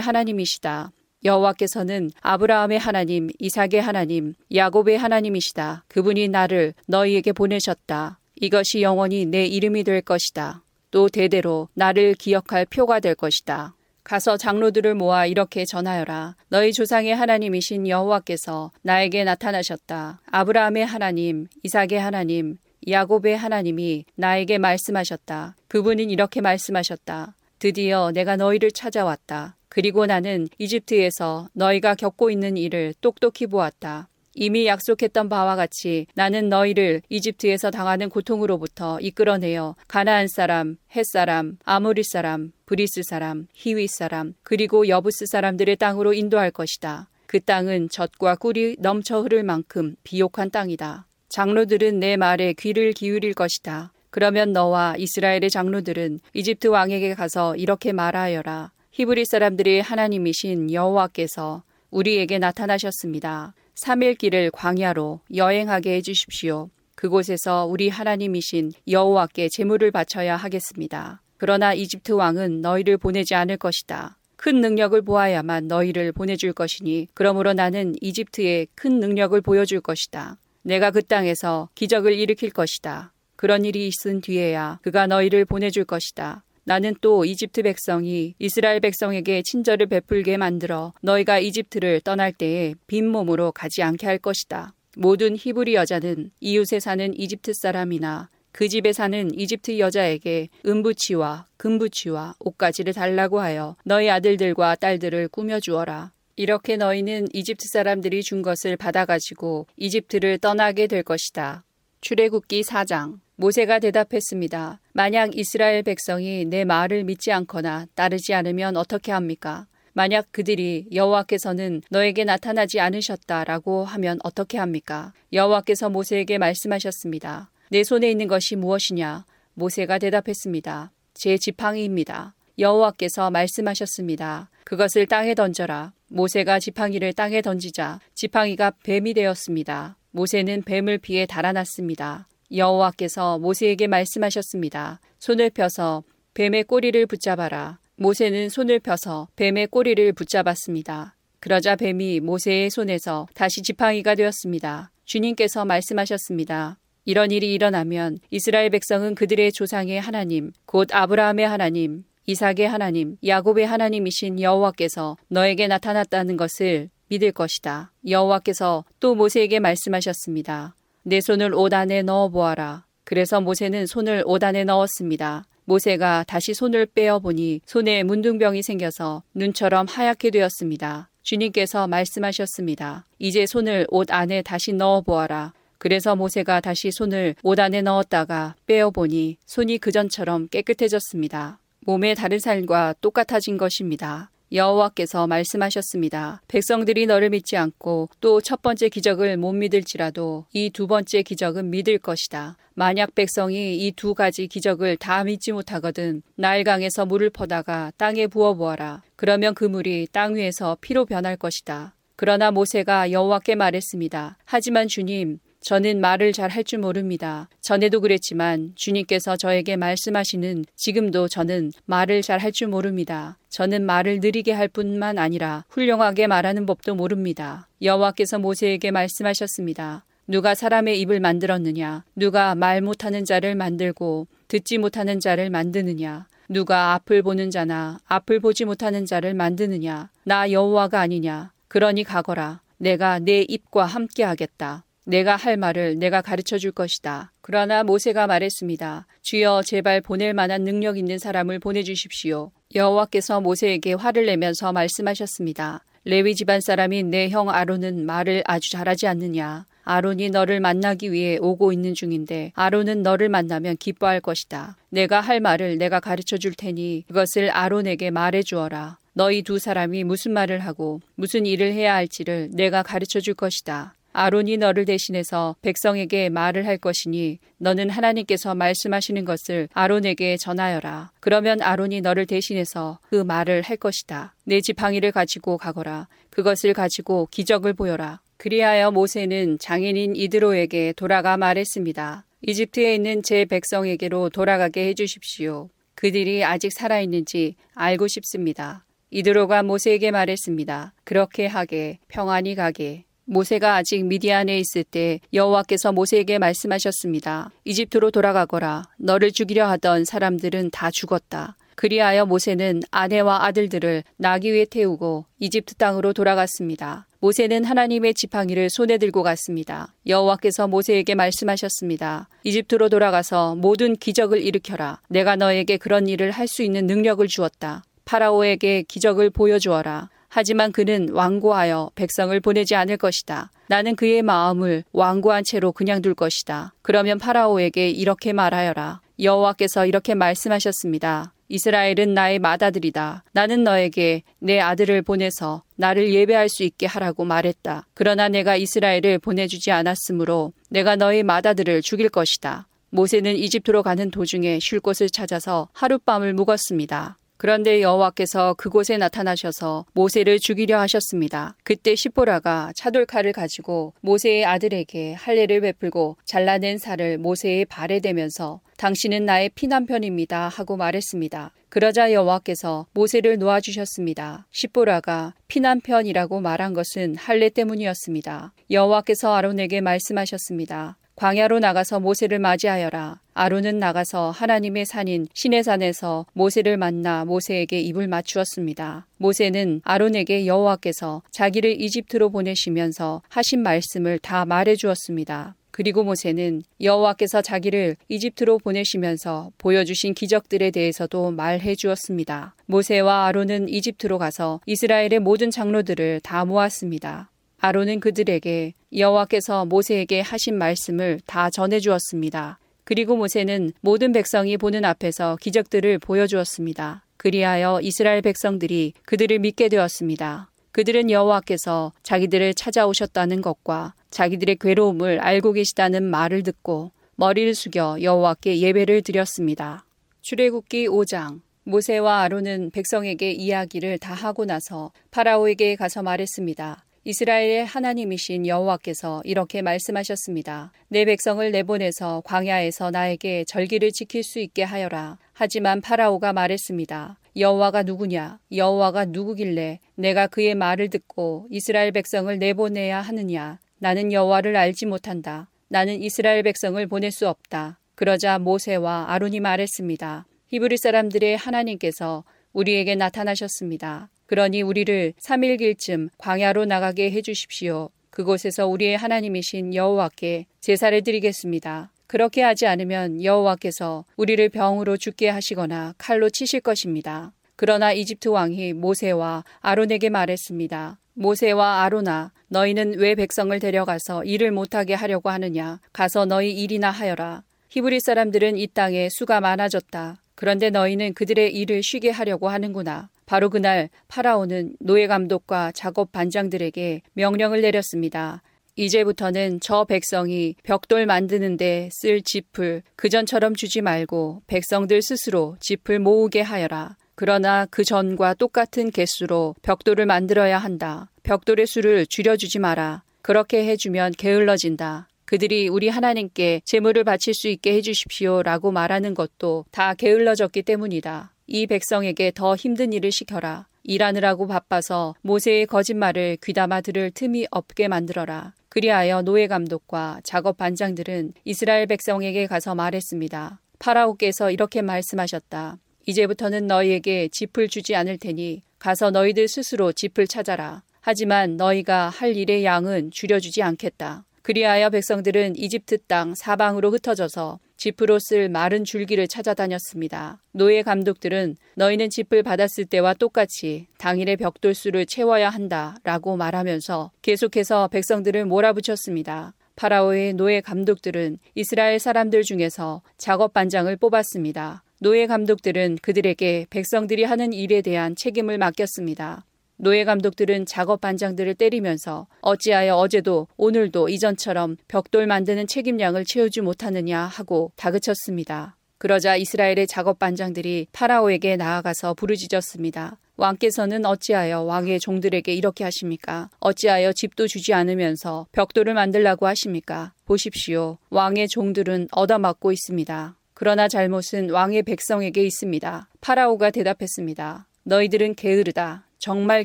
하나님이시다. 여호와께서는 아브라함의 하나님, 이삭의 하나님, 야곱의 하나님이시다. 그분이 나를 너희에게 보내셨다. 이것이 영원히 내 이름이 될 것이다. 또 대대로 나를 기억할 표가 될 것이다. 가서 장로들을 모아 이렇게 전하여라. 너희 조상의 하나님이신 여호와께서 나에게 나타나셨다. 아브라함의 하나님, 이삭의 하나님, 야곱의 하나님이 나에게 말씀하셨다. 그분은 이렇게 말씀하셨다. 드디어 내가 너희를 찾아왔다. 그리고 나는 이집트에서 너희가 겪고 있는 일을 똑똑히 보았다. 이미 약속했던 바와 같이 나는 너희를 이집트에서 당하는 고통으로부터 이끌어내어 가나안 사람, 헷 사람, 아모리 사람, 브리스 사람, 히위 사람, 그리고 여부스 사람들의 땅으로 인도할 것이다. 그 땅은 젖과 꿀이 넘쳐 흐를 만큼 비옥한 땅이다. 장로들은 내 말에 귀를 기울일 것이다. 그러면 너와 이스라엘의 장로들은 이집트 왕에게 가서 이렇게 말하여라. 히브리 사람들의 하나님이신 여호와께서 우리에게 나타나셨습니다. 3일 길을 광야로 여행하게 해 주십시오. 그곳에서 우리 하나님이신 여호와께 제물을 바쳐야 하겠습니다. 그러나 이집트 왕은 너희를 보내지 않을 것이다. 큰 능력을 보아야만 너희를 보내줄 것이니 그러므로 나는 이집트에 큰 능력을 보여줄 것이다. 내가 그 땅에서 기적을 일으킬 것이다. 그런 일이 있은 뒤에야 그가 너희를 보내줄 것이다. 나는 또 이집트 백성이 이스라엘 백성에게 친절을 베풀게 만들어 너희가 이집트를 떠날 때에 빈몸으로 가지 않게 할 것이다. 모든 히브리 여자는 이웃에 사는 이집트 사람이나 그 집에 사는 이집트 여자에게 은부치와 금부치와 옷가지를 달라고 하여 너희 아들들과 딸들을 꾸며주어라. 이렇게 너희는 이집트 사람들이 준 것을 받아가지고 이집트를 떠나게 될 것이다. 출애굽기 4장 모세가 대답했습니다. 만약 이스라엘 백성이 내 말을 믿지 않거나 따르지 않으면 어떻게 합니까? 만약 그들이 여호와께서는 너에게 나타나지 않으셨다라고 하면 어떻게 합니까? 여호와께서 모세에게 말씀하셨습니다. 내 손에 있는 것이 무엇이냐? 모세가 대답했습니다. 제 지팡이입니다. 여호와께서 말씀하셨습니다. 그것을 땅에 던져라. 모세가 지팡이를 땅에 던지자 지팡이가 뱀이 되었습니다. 모세는 뱀을 피해 달아났습니다. 여호와께서 모세에게 말씀하셨습니다. 손을 펴서 뱀의 꼬리를 붙잡아라. 모세는 손을 펴서 뱀의 꼬리를 붙잡았습니다. 그러자 뱀이 모세의 손에서 다시 지팡이가 되었습니다. 주님께서 말씀하셨습니다. 이런 일이 일어나면 이스라엘 백성은 그들의 조상의 하나님, 곧 아브라함의 하나님, 이삭의 하나님, 야곱의 하나님이신 여호와께서 너에게 나타났다는 것을 믿을 것이다. 여호와께서 또 모세에게 말씀하셨습니다. 내 손을 옷 안에 넣어 보아라. 그래서 모세는 손을 옷 안에 넣었습니다. 모세가 다시 손을 빼어 보니 손에 문둥병이 생겨서 눈처럼 하얗게 되었습니다. 주님께서 말씀하셨습니다. 이제 손을 옷 안에 다시 넣어 보아라. 그래서 모세가 다시 손을 옷 안에 넣었다가 빼어 보니 손이 그전처럼 깨끗해졌습니다. 몸의 다른 살과 똑같아진 것입니다. 여호와께서 말씀하셨습니다. 백성들이 너를 믿지 않고 또 첫 번째 기적을 못 믿을지라도 이 두 번째 기적은 믿을 것이다. 만약 백성이 이 두 가지 기적을 다 믿지 못하거든 나일강에서 물을 퍼다가 땅에 부어 보아라. 그러면 그 물이 땅 위에서 피로 변할 것이다. 그러나 모세가 여호와께 말했습니다. 하지만 주님, 저는 말을 잘 할 줄 모릅니다. 전에도 그랬지만 주님께서 저에게 말씀하시는 지금도 저는 말을 잘 할 줄 모릅니다. 저는 말을 느리게 할 뿐만 아니라 훌륭하게 말하는 법도 모릅니다. 여호와께서 모세에게 말씀하셨습니다. 누가 사람의 입을 만들었느냐? 누가 말 못하는 자를 만들고 듣지 못하는 자를 만드느냐? 누가 앞을 보는 자나 앞을 보지 못하는 자를 만드느냐? 나 여호와가 아니냐? 그러니 가거라. 내가 내 입과 함께 하겠다. 내가 할 말을 내가 가르쳐 줄 것이다. 그러나 모세가 말했습니다. 주여 제발 보낼 만한 능력 있는 사람을 보내주십시오. 여호와께서 모세에게 화를 내면서 말씀하셨습니다. 레위 집안 사람인 내 형 아론은 말을 아주 잘하지 않느냐. 아론이 너를 만나기 위해 오고 있는 중인데 아론은 너를 만나면 기뻐할 것이다. 내가 할 말을 내가 가르쳐 줄 테니 그것을 아론에게 말해 주어라. 너희 두 사람이 무슨 말을 하고 무슨 일을 해야 할지를 내가 가르쳐 줄 것이다. 아론이 너를 대신해서 백성에게 말을 할 것이니 너는 하나님께서 말씀하시는 것을 아론에게 전하여라. 그러면 아론이 너를 대신해서 그 말을 할 것이다. 내 지팡이를 가지고 가거라. 그것을 가지고 기적을 보여라. 그리하여 모세는 장인인 이드로에게 돌아가 말했습니다. 이집트에 있는 제 백성에게로 돌아가게 해주십시오. 그들이 아직 살아있는지 알고 싶습니다. 이드로가 모세에게 말했습니다. 그렇게 하게 평안히 가게. 모세가 아직 미디안에 있을 때 여호와께서 모세에게 말씀하셨습니다. 이집트로 돌아가거라. 너를 죽이려 하던 사람들은 다 죽었다. 그리하여 모세는 아내와 아들들을 나귀 위에 태우고 이집트 땅으로 돌아갔습니다. 모세는 하나님의 지팡이를 손에 들고 갔습니다. 여호와께서 모세에게 말씀하셨습니다. 이집트로 돌아가서 모든 기적을 일으켜라. 내가 너에게 그런 일을 할 수 있는 능력을 주었다. 파라오에게 기적을 보여주어라. 하지만 그는 완고하여 백성을 보내지 않을 것이다. 나는 그의 마음을 완고한 채로 그냥 둘 것이다. 그러면 파라오에게 이렇게 말하여라. 여호와께서 이렇게 말씀하셨습니다. 이스라엘은 나의 맏아들이다. 나는 너에게 내 아들을 보내서 나를 예배할 수 있게 하라고 말했다. 그러나 내가 이스라엘을 보내주지 않았으므로 내가 너의 맏아들을 죽일 것이다. 모세는 이집트로 가는 도중에 쉴 곳을 찾아서 하룻밤을 묵었습니다. 그런데 여호와께서 그곳에 나타나셔서 모세를 죽이려 하셨습니다. 그때 시보라가 차돌칼을 가지고 모세의 아들에게 할례를 베풀고 잘라낸 살을 모세의 발에 대면서 당신은 나의 피난편입니다 하고 말했습니다. 그러자 여호와께서 모세를 놓아주셨습니다. 시보라가 피난편이라고 말한 것은 할례 때문이었습니다. 여호와께서 아론에게 말씀하셨습니다. 광야로 나가서 모세를 맞이하여라. 아론은 나가서 하나님의 산인 시내산에서 모세를 만나 모세에게 입을 맞추었습니다. 모세는 아론에게 여호와께서 자기를 이집트로 보내시면서 하신 말씀을 다 말해 주었습니다. 그리고 모세는 여호와께서 자기를 이집트로 보내시면서 보여주신 기적들에 대해서도 말해 주었습니다. 모세와 아론은 이집트로 가서 이스라엘의 모든 장로들을 다 모았습니다. 아론은 그들에게 여호와께서 모세에게 하신 말씀을 다 전해 주었습니다. 그리고 모세는 모든 백성이 보는 앞에서 기적들을 보여주었습니다. 그리하여 이스라엘 백성들이 그들을 믿게 되었습니다. 그들은 여호와께서 자기들을 찾아오셨다는 것과 자기들의 괴로움을 알고 계시다는 말을 듣고 머리를 숙여 여호와께 예배를 드렸습니다. 출애굽기 5장 모세와 아론은 백성에게 이야기를 다 하고 나서 파라오에게 가서 말했습니다. 이스라엘의 하나님이신 여호와께서 이렇게 말씀하셨습니다. 내 백성을 내보내서 광야에서 나에게 절기를 지킬 수 있게 하여라. 하지만 파라오가 말했습니다. 여호와가 누구냐? 여호와가 누구길래 내가 그의 말을 듣고 이스라엘 백성을 내보내야 하느냐? 나는 여호와를 알지 못한다. 나는 이스라엘 백성을 보낼 수 없다. 그러자 모세와 아론이 말했습니다. 히브리 사람들의 하나님께서 우리에게 나타나셨습니다. 그러니 우리를 3일길쯤 광야로 나가게 해 주십시오. 그곳에서 우리의 하나님이신 여호와께 제사를 드리겠습니다. 그렇게 하지 않으면 여호와께서 우리를 병으로 죽게 하시거나 칼로 치실 것입니다. 그러나 이집트 왕이 모세와 아론에게 말했습니다. 모세와 아론아, 너희는 왜 백성을 데려가서 일을 못하게 하려고 하느냐? 가서 너희 일이나 하여라. 히브리 사람들은 이 땅에 수가 많아졌다. 그런데 너희는 그들의 일을 쉬게 하려고 하는구나. 바로 그날 파라오는 노예 감독과 작업 반장들에게 명령을 내렸습니다. 이제부터는 저 백성이 벽돌 만드는데 쓸 짚을 그전처럼 주지 말고 백성들 스스로 짚을 모으게 하여라. 그러나 그 전과 똑같은 개수로 벽돌을 만들어야 한다. 벽돌의 수를 줄여주지 마라. 그렇게 해주면 게을러진다. 그들이 우리 하나님께 제물을 바칠 수 있게 해주십시오 라고 말하는 것도 다 게을러졌기 때문이다. 이 백성에게 더 힘든 일을 시켜라. 일하느라고 바빠서 모세의 거짓말을 귀담아 들을 틈이 없게 만들어라. 그리하여 노예 감독과 작업 반장들은 이스라엘 백성에게 가서 말했습니다. 파라오께서 이렇게 말씀하셨다. 이제부터는 너희에게 짚을 주지 않을 테니 가서 너희들 스스로 짚을 찾아라. 하지만 너희가 할 일의 양은 줄여주지 않겠다. 그리하여 백성들은 이집트 땅 사방으로 흩어져서 짚으로 쓸 마른 줄기를 찾아다녔습니다. 노예 감독들은 너희는 짚을 받았을 때와 똑같이 당일의 벽돌수를 채워야 한다 라고 말하면서 계속해서 백성들을 몰아붙였습니다. 파라오의 노예 감독들은 이스라엘 사람들 중에서 작업 반장을 뽑았습니다. 노예 감독들은 그들에게 백성들이 하는 일에 대한 책임을 맡겼습니다. 노예 감독들은 작업 반장들을 때리면서 어찌하여 어제도 오늘도 이전처럼 벽돌 만드는 책임량을 채우지 못하느냐 하고 다그쳤습니다. 그러자 이스라엘의 작업 반장들이 파라오에게 나아가서 부르짖었습니다. 왕께서는 어찌하여 왕의 종들에게 이렇게 하십니까? 어찌하여 집도 주지 않으면서 벽돌을 만들라고 하십니까? 보십시오. 왕의 종들은 얻어맞고 있습니다. 그러나 잘못은 왕의 백성에게 있습니다. 파라오가 대답했습니다. 너희들은 게으르다. 정말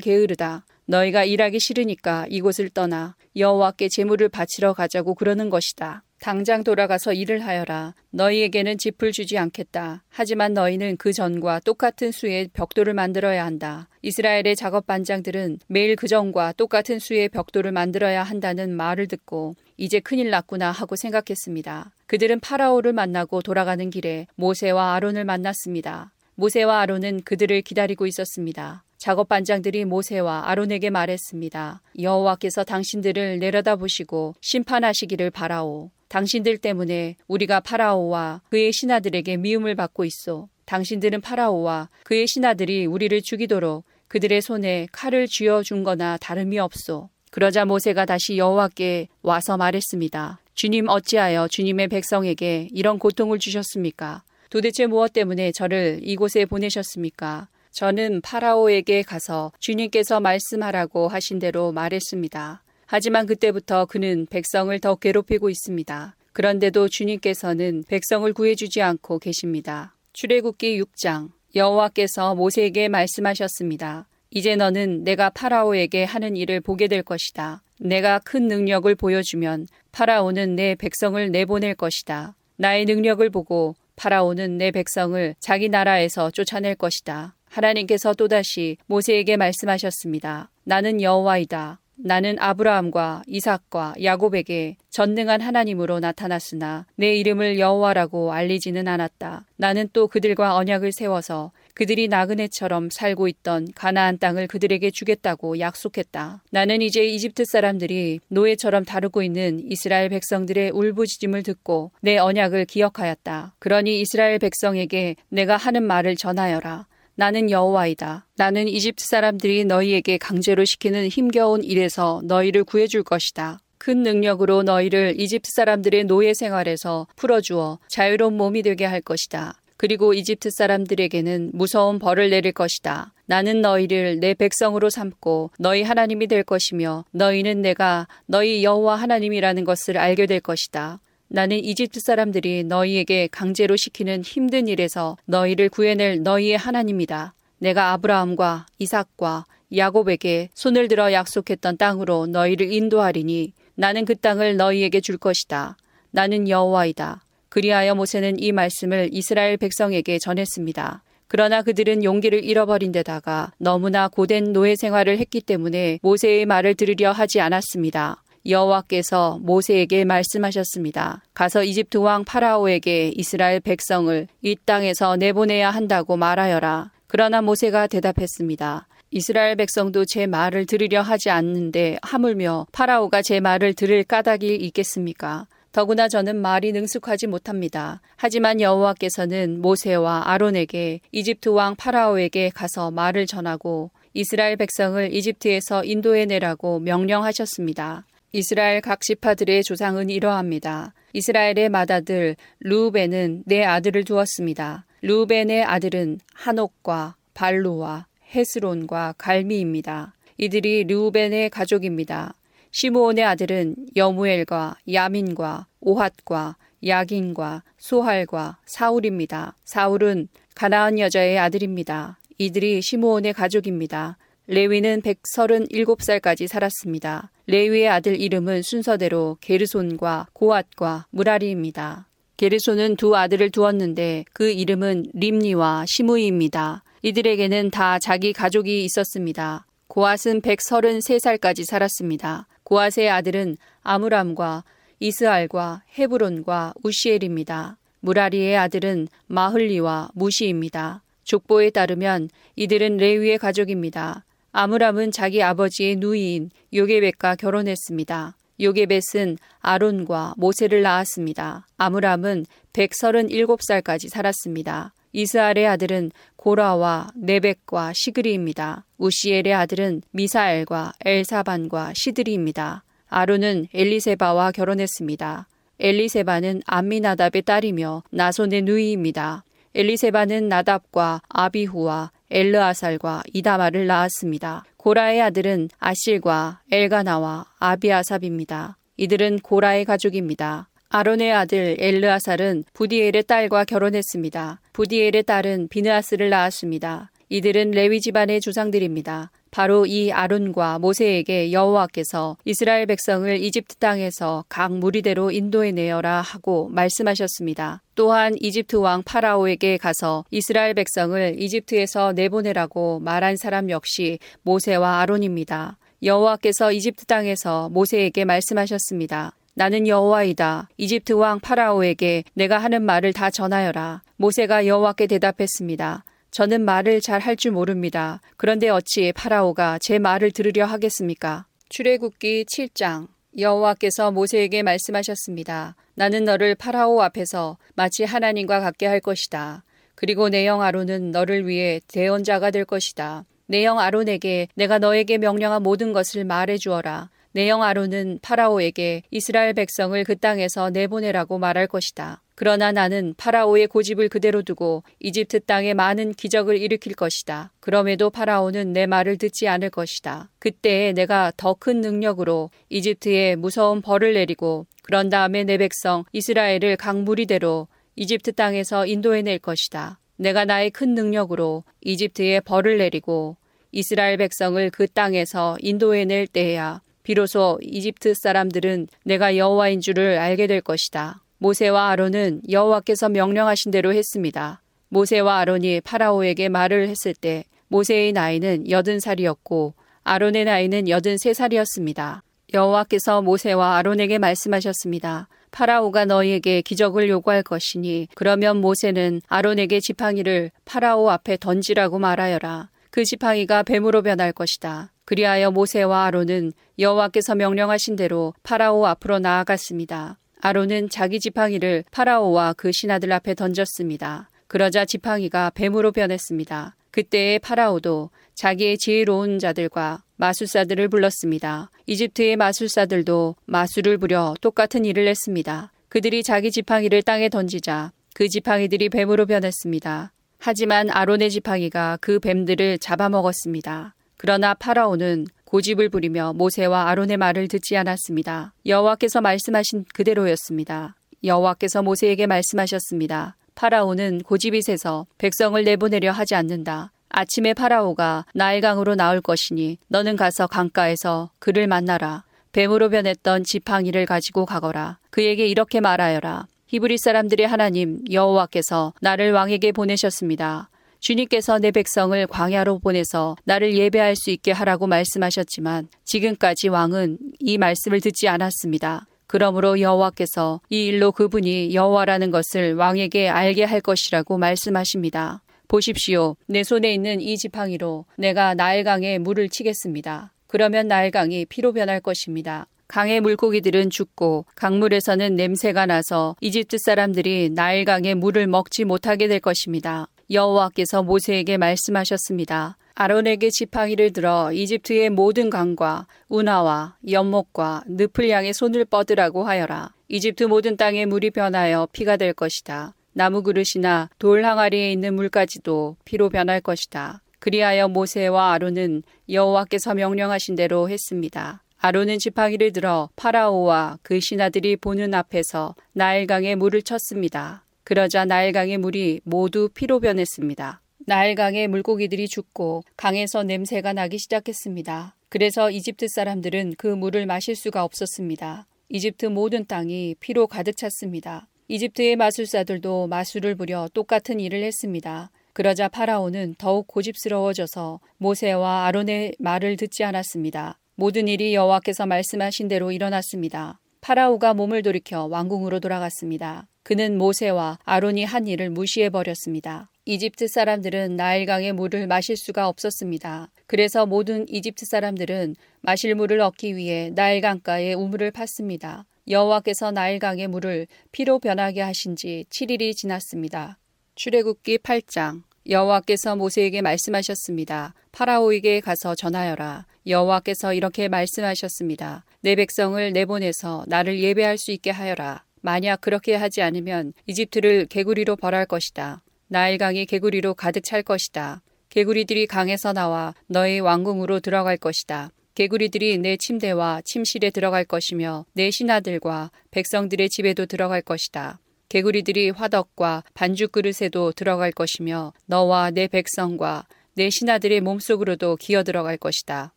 게으르다. 너희가 일하기 싫으니까 이곳을 떠나 여호와께 제물을 바치러 가자고 그러는 것이다. 당장 돌아가서 일을 하여라. 너희에게는 짚을 주지 않겠다. 하지만 너희는 그 전과 똑같은 수의 벽돌을 만들어야 한다. 이스라엘의 작업 반장들은 매일 그 전과 똑같은 수의 벽돌을 만들어야 한다는 말을 듣고 이제 큰일 났구나 하고 생각했습니다. 그들은 파라오를 만나고 돌아가는 길에 모세와 아론을 만났습니다. 모세와 아론은 그들을 기다리고 있었습니다. 작업 반장들이 모세와 아론에게 말했습니다. 여호와께서 당신들을 내려다 보시고 심판하시기를 바라오. 당신들 때문에 우리가 파라오와 그의 신하들에게 미움을 받고 있어. 당신들은 파라오와 그의 신하들이 우리를 죽이도록 그들의 손에 칼을 쥐어 준 거나 다름이 없소. 그러자 모세가 다시 여호와께 와서 말했습니다. 주님 어찌하여 주님의 백성에게 이런 고통을 주셨습니까? 도대체 무엇 때문에 저를 이곳에 보내셨습니까? 저는 파라오에게 가서 주님께서 말씀하라고 하신 대로 말했습니다. 하지만 그때부터 그는 백성을 더 괴롭히고 있습니다. 그런데도 주님께서는 백성을 구해주지 않고 계십니다. 출애굽기 6장 여호와께서 모세에게 말씀하셨습니다. 이제 너는 내가 파라오에게 하는 일을 보게 될 것이다. 내가 큰 능력을 보여주면 파라오는 내 백성을 내보낼 것이다. 나의 능력을 보고 파라오는 내 백성을 자기 나라에서 쫓아낼 것이다. 하나님께서 또다시 모세에게 말씀하셨습니다. 나는 여호와이다. 나는 아브라함과 이삭과 야곱에게 전능한 하나님으로 나타났으나 내 이름을 여호와라고 알리지는 않았다. 나는 또 그들과 언약을 세워서 그들이 나그네처럼 살고 있던 가나안 땅을 그들에게 주겠다고 약속했다. 나는 이제 이집트 사람들이 노예처럼 다루고 있는 이스라엘 백성들의 울부짖음을 듣고 내 언약을 기억하였다. 그러니 이스라엘 백성에게 내가 하는 말을 전하여라. 나는 여호와이다. 나는 이집트 사람들이 너희에게 강제로 시키는 힘겨운 일에서 너희를 구해줄 것이다. 큰 능력으로 너희를 이집트 사람들의 노예 생활에서 풀어주어 자유로운 몸이 되게 할 것이다. 그리고 이집트 사람들에게는 무서운 벌을 내릴 것이다. 나는 너희를 내 백성으로 삼고 너희 하나님이 될 것이며 너희는 내가 너희 여호와 하나님이라는 것을 알게 될 것이다. 나는 이집트 사람들이 너희에게 강제로 시키는 힘든 일에서 너희를 구해낼 너희의 하나님이다. 내가 아브라함과 이삭과 야곱에게 손을 들어 약속했던 땅으로 너희를 인도하리니 나는 그 땅을 너희에게 줄 것이다. 나는 여호와이다. 그리하여 모세는 이 말씀을 이스라엘 백성에게 전했습니다. 그러나 그들은 용기를 잃어버린 데다가 너무나 고된 노예 생활을 했기 때문에 모세의 말을 들으려 하지 않았습니다. 여호와께서 모세에게 말씀하셨습니다. 가서 이집트 왕 파라오에게 이스라엘 백성을 이 땅에서 내보내야 한다고 말하여라. 그러나 모세가 대답했습니다. 이스라엘 백성도 제 말을 들으려 하지 않는데 하물며 파라오가 제 말을 들을 까닭이 있겠습니까? 더구나 저는 말이 능숙하지 못합니다. 하지만 여호와께서는 모세와 아론에게 이집트 왕 파라오에게 가서 말을 전하고 이스라엘 백성을 이집트에서 인도해 내라고 명령하셨습니다. 이스라엘 각 지파들의 조상은 이러합니다. 이스라엘의 맏아들 루벤은 네 아들을 두었습니다. 루벤의 아들은 한옥과 발루와 헤스론과 갈미입니다. 이들이 르우벤의 가족입니다. 시므온의 아들은 여무엘과 야민과 오핫과 야긴과 소할과 사울입니다. 사울은 가나안 여자의 아들입니다. 이들이 시므온의 가족입니다. 레위는 137살까지 살았습니다. 레위의 아들 이름은 순서대로 게르손과 고앗과 무라리입니다. 게르손은 두 아들을 두었는데 그 이름은 림니와 시무이입니다. 이들에게는 다 자기 가족이 있었습니다. 고앗은 133살까지 살았습니다. 고앗의 아들은 아므람과 이스알과 헤브론과 우시엘입니다. 무라리의 아들은 마흘리와 무시입니다. 족보에 따르면 이들은 레위의 가족입니다. 아므람은 자기 아버지의 누이인 요게벳과 결혼했습니다. 요게벳은 아론과 모세를 낳았습니다. 아므람은 137살까지 살았습니다. 이스알의 아들은 고라와 네벡과 시그리입니다. 우시엘의 아들은 미사엘과 엘사반과 시드리입니다. 아론은 엘리세바와 결혼했습니다. 엘리세바는 암미나답의 딸이며 나손의 누이입니다. 엘리세바는 나답과 아비후와 엘르아살과 이다마를 낳았습니다. 고라의 아들은 아실과 엘가나와 아비아삽입니다. 이들은 고라의 가족입니다. 아론의 아들 엘르아살은 부디엘의 딸과 결혼했습니다. 부디엘의 딸은 비느아스를 낳았습니다. 이들은 레위 집안의 조상들입니다. 바로 이 아론과 모세에게 여호와께서 이스라엘 백성을 이집트 땅에서 각 무리대로 인도해 내어라 하고 말씀하셨습니다. 또한 이집트 왕 파라오에게 가서 이스라엘 백성을 이집트에서 내보내라고 말한 사람 역시 모세와 아론입니다. 여호와께서 이집트 땅에서 모세에게 말씀하셨습니다. 나는 여호와이다. 이집트 왕 파라오에게 내가 하는 말을 다 전하여라. 모세가 여호와께 대답했습니다. 저는 말을 잘 할 줄 모릅니다. 그런데 어찌 파라오가 제 말을 들으려 하겠습니까? 출애굽기 7장 여호와께서 모세에게 말씀하셨습니다. 나는 너를 파라오 앞에서 마치 하나님과 같게 할 것이다. 그리고 내 영 아론은 너를 위해 대언자가 될 것이다. 내 영 아론에게 내가 너에게 명령한 모든 것을 말해 주어라. 내영 아론은 파라오에게 이스라엘 백성을 그 땅에서 내보내라고 말할 것이다. 그러나 나는 파라오의 고집을 그대로 두고 이집트 땅에 많은 기적을 일으킬 것이다. 그럼에도 파라오는 내 말을 듣지 않을 것이다. 그때에 내가 더 큰 능력으로 이집트에 무서운 벌을 내리고 그런 다음에 내 백성 이스라엘을 각 무리대로 이집트 땅에서 인도해낼 것이다. 내가 나의 큰 능력으로 이집트에 벌을 내리고 이스라엘 백성을 그 땅에서 인도해낼 때야 비로소 이집트 사람들은 내가 여호와인 줄을 알게 될 것이다. 모세와 아론은 여호와께서 명령하신 대로 했습니다. 모세와 아론이 파라오에게 말을 했을 때 모세의 나이는 여든 살이었고 아론의 나이는 여든 세 살이었습니다. 여호와께서 모세와 아론에게 말씀하셨습니다. 파라오가 너희에게 기적을 요구할 것이니 그러면 모세는 아론에게 지팡이를 파라오 앞에 던지라고 말하여라. 그 지팡이가 뱀으로 변할 것이다. 그리하여 모세와 아론은 여호와께서 명령하신 대로 파라오 앞으로 나아갔습니다. 아론은 자기 지팡이를 파라오와 그 신하들 앞에 던졌습니다. 그러자 지팡이가 뱀으로 변했습니다. 그때의 파라오도 자기의 지혜로운 자들과 마술사들을 불렀습니다. 이집트의 마술사들도 마술을 부려 똑같은 일을 했습니다. 그들이 자기 지팡이를 땅에 던지자 그 지팡이들이 뱀으로 변했습니다. 하지만 아론의 지팡이가 그 뱀들을 잡아먹었습니다. 그러나 파라오는 고집을 부리며 모세와 아론의 말을 듣지 않았습니다. 여호와께서 말씀하신 그대로였습니다. 여호와께서 모세에게 말씀하셨습니다. 파라오는 고집이 세서 백성을 내보내려 하지 않는다. 아침에 파라오가 나일강으로 나올 것이니 너는 가서 강가에서 그를 만나라. 뱀으로 변했던 지팡이를 가지고 가거라. 그에게 이렇게 말하여라. 히브리 사람들의 하나님 여호와께서 나를 왕에게 보내셨습니다. 주님께서 내 백성을 광야로 보내서 나를 예배할 수 있게 하라고 말씀하셨지만 지금까지 왕은 이 말씀을 듣지 않았습니다. 그러므로 여호와께서 이 일로 그분이 여호와라는 것을 왕에게 알게 할 것이라고 말씀하십니다. 보십시오. 내 손에 있는 이 지팡이로 내가 나일강에 물을 치겠습니다. 그러면 나일강이 피로 변할 것입니다. 강의 물고기들은 죽고 강물에서는 냄새가 나서 이집트 사람들이 나일강의 물을 먹지 못하게 될 것입니다. 여호와께서 모세에게 말씀하셨습니다. 아론에게 지팡이를 들어 이집트의 모든 강과 운하와 연못과 늪을 향해 손을 뻗으라고 하여라. 이집트 모든 땅에 물이 변하여 피가 될 것이다. 나무 그릇이나 돌 항아리에 있는 물까지도 피로 변할 것이다. 그리하여 모세와 아론은 여호와께서 명령하신 대로 했습니다. 아론은 지팡이를 들어 파라오와 그 신하들이 보는 앞에서 나일강에 물을 쳤습니다. 그러자 나일강의 물이 모두 피로 변했습니다. 나일강의 물고기들이 죽고 강에서 냄새가 나기 시작했습니다. 그래서 이집트 사람들은 그 물을 마실 수가 없었습니다. 이집트 모든 땅이 피로 가득 찼습니다. 이집트의 마술사들도 마술을 부려 똑같은 일을 했습니다. 그러자 파라오는 더욱 고집스러워져서 모세와 아론의 말을 듣지 않았습니다. 모든 일이 여호와께서 말씀하신 대로 일어났습니다. 파라오가 몸을 돌이켜 왕궁으로 돌아갔습니다. 그는 모세와 아론이 한 일을 무시해 버렸습니다. 이집트 사람들은 나일강의 물을 마실 수가 없었습니다. 그래서 모든 이집트 사람들은 마실 물을 얻기 위해 나일강가에 우물을 팠습니다. 여호와께서 나일강의 물을 피로 변하게 하신 지 7일이 지났습니다. 출애굽기 8장 여호와께서 모세에게 말씀하셨습니다. 파라오에게 가서 전하여라. 여호와께서 이렇게 말씀하셨습니다. 내 백성을 내보내서 나를 예배할 수 있게 하여라. 만약 그렇게 하지 않으면 이집트를 개구리로 벌할 것이다. 나일강이 개구리로 가득 찰 것이다. 개구리들이 강에서 나와 너의 왕궁으로 들어갈 것이다. 개구리들이 내 침대와 침실에 들어갈 것이며 내 신하들과 백성들의 집에도 들어갈 것이다. 개구리들이 화덕과 반죽 그릇에도 들어갈 것이며 너와 내 백성과 내 신하들의 몸속으로도 기어 들어갈 것이다.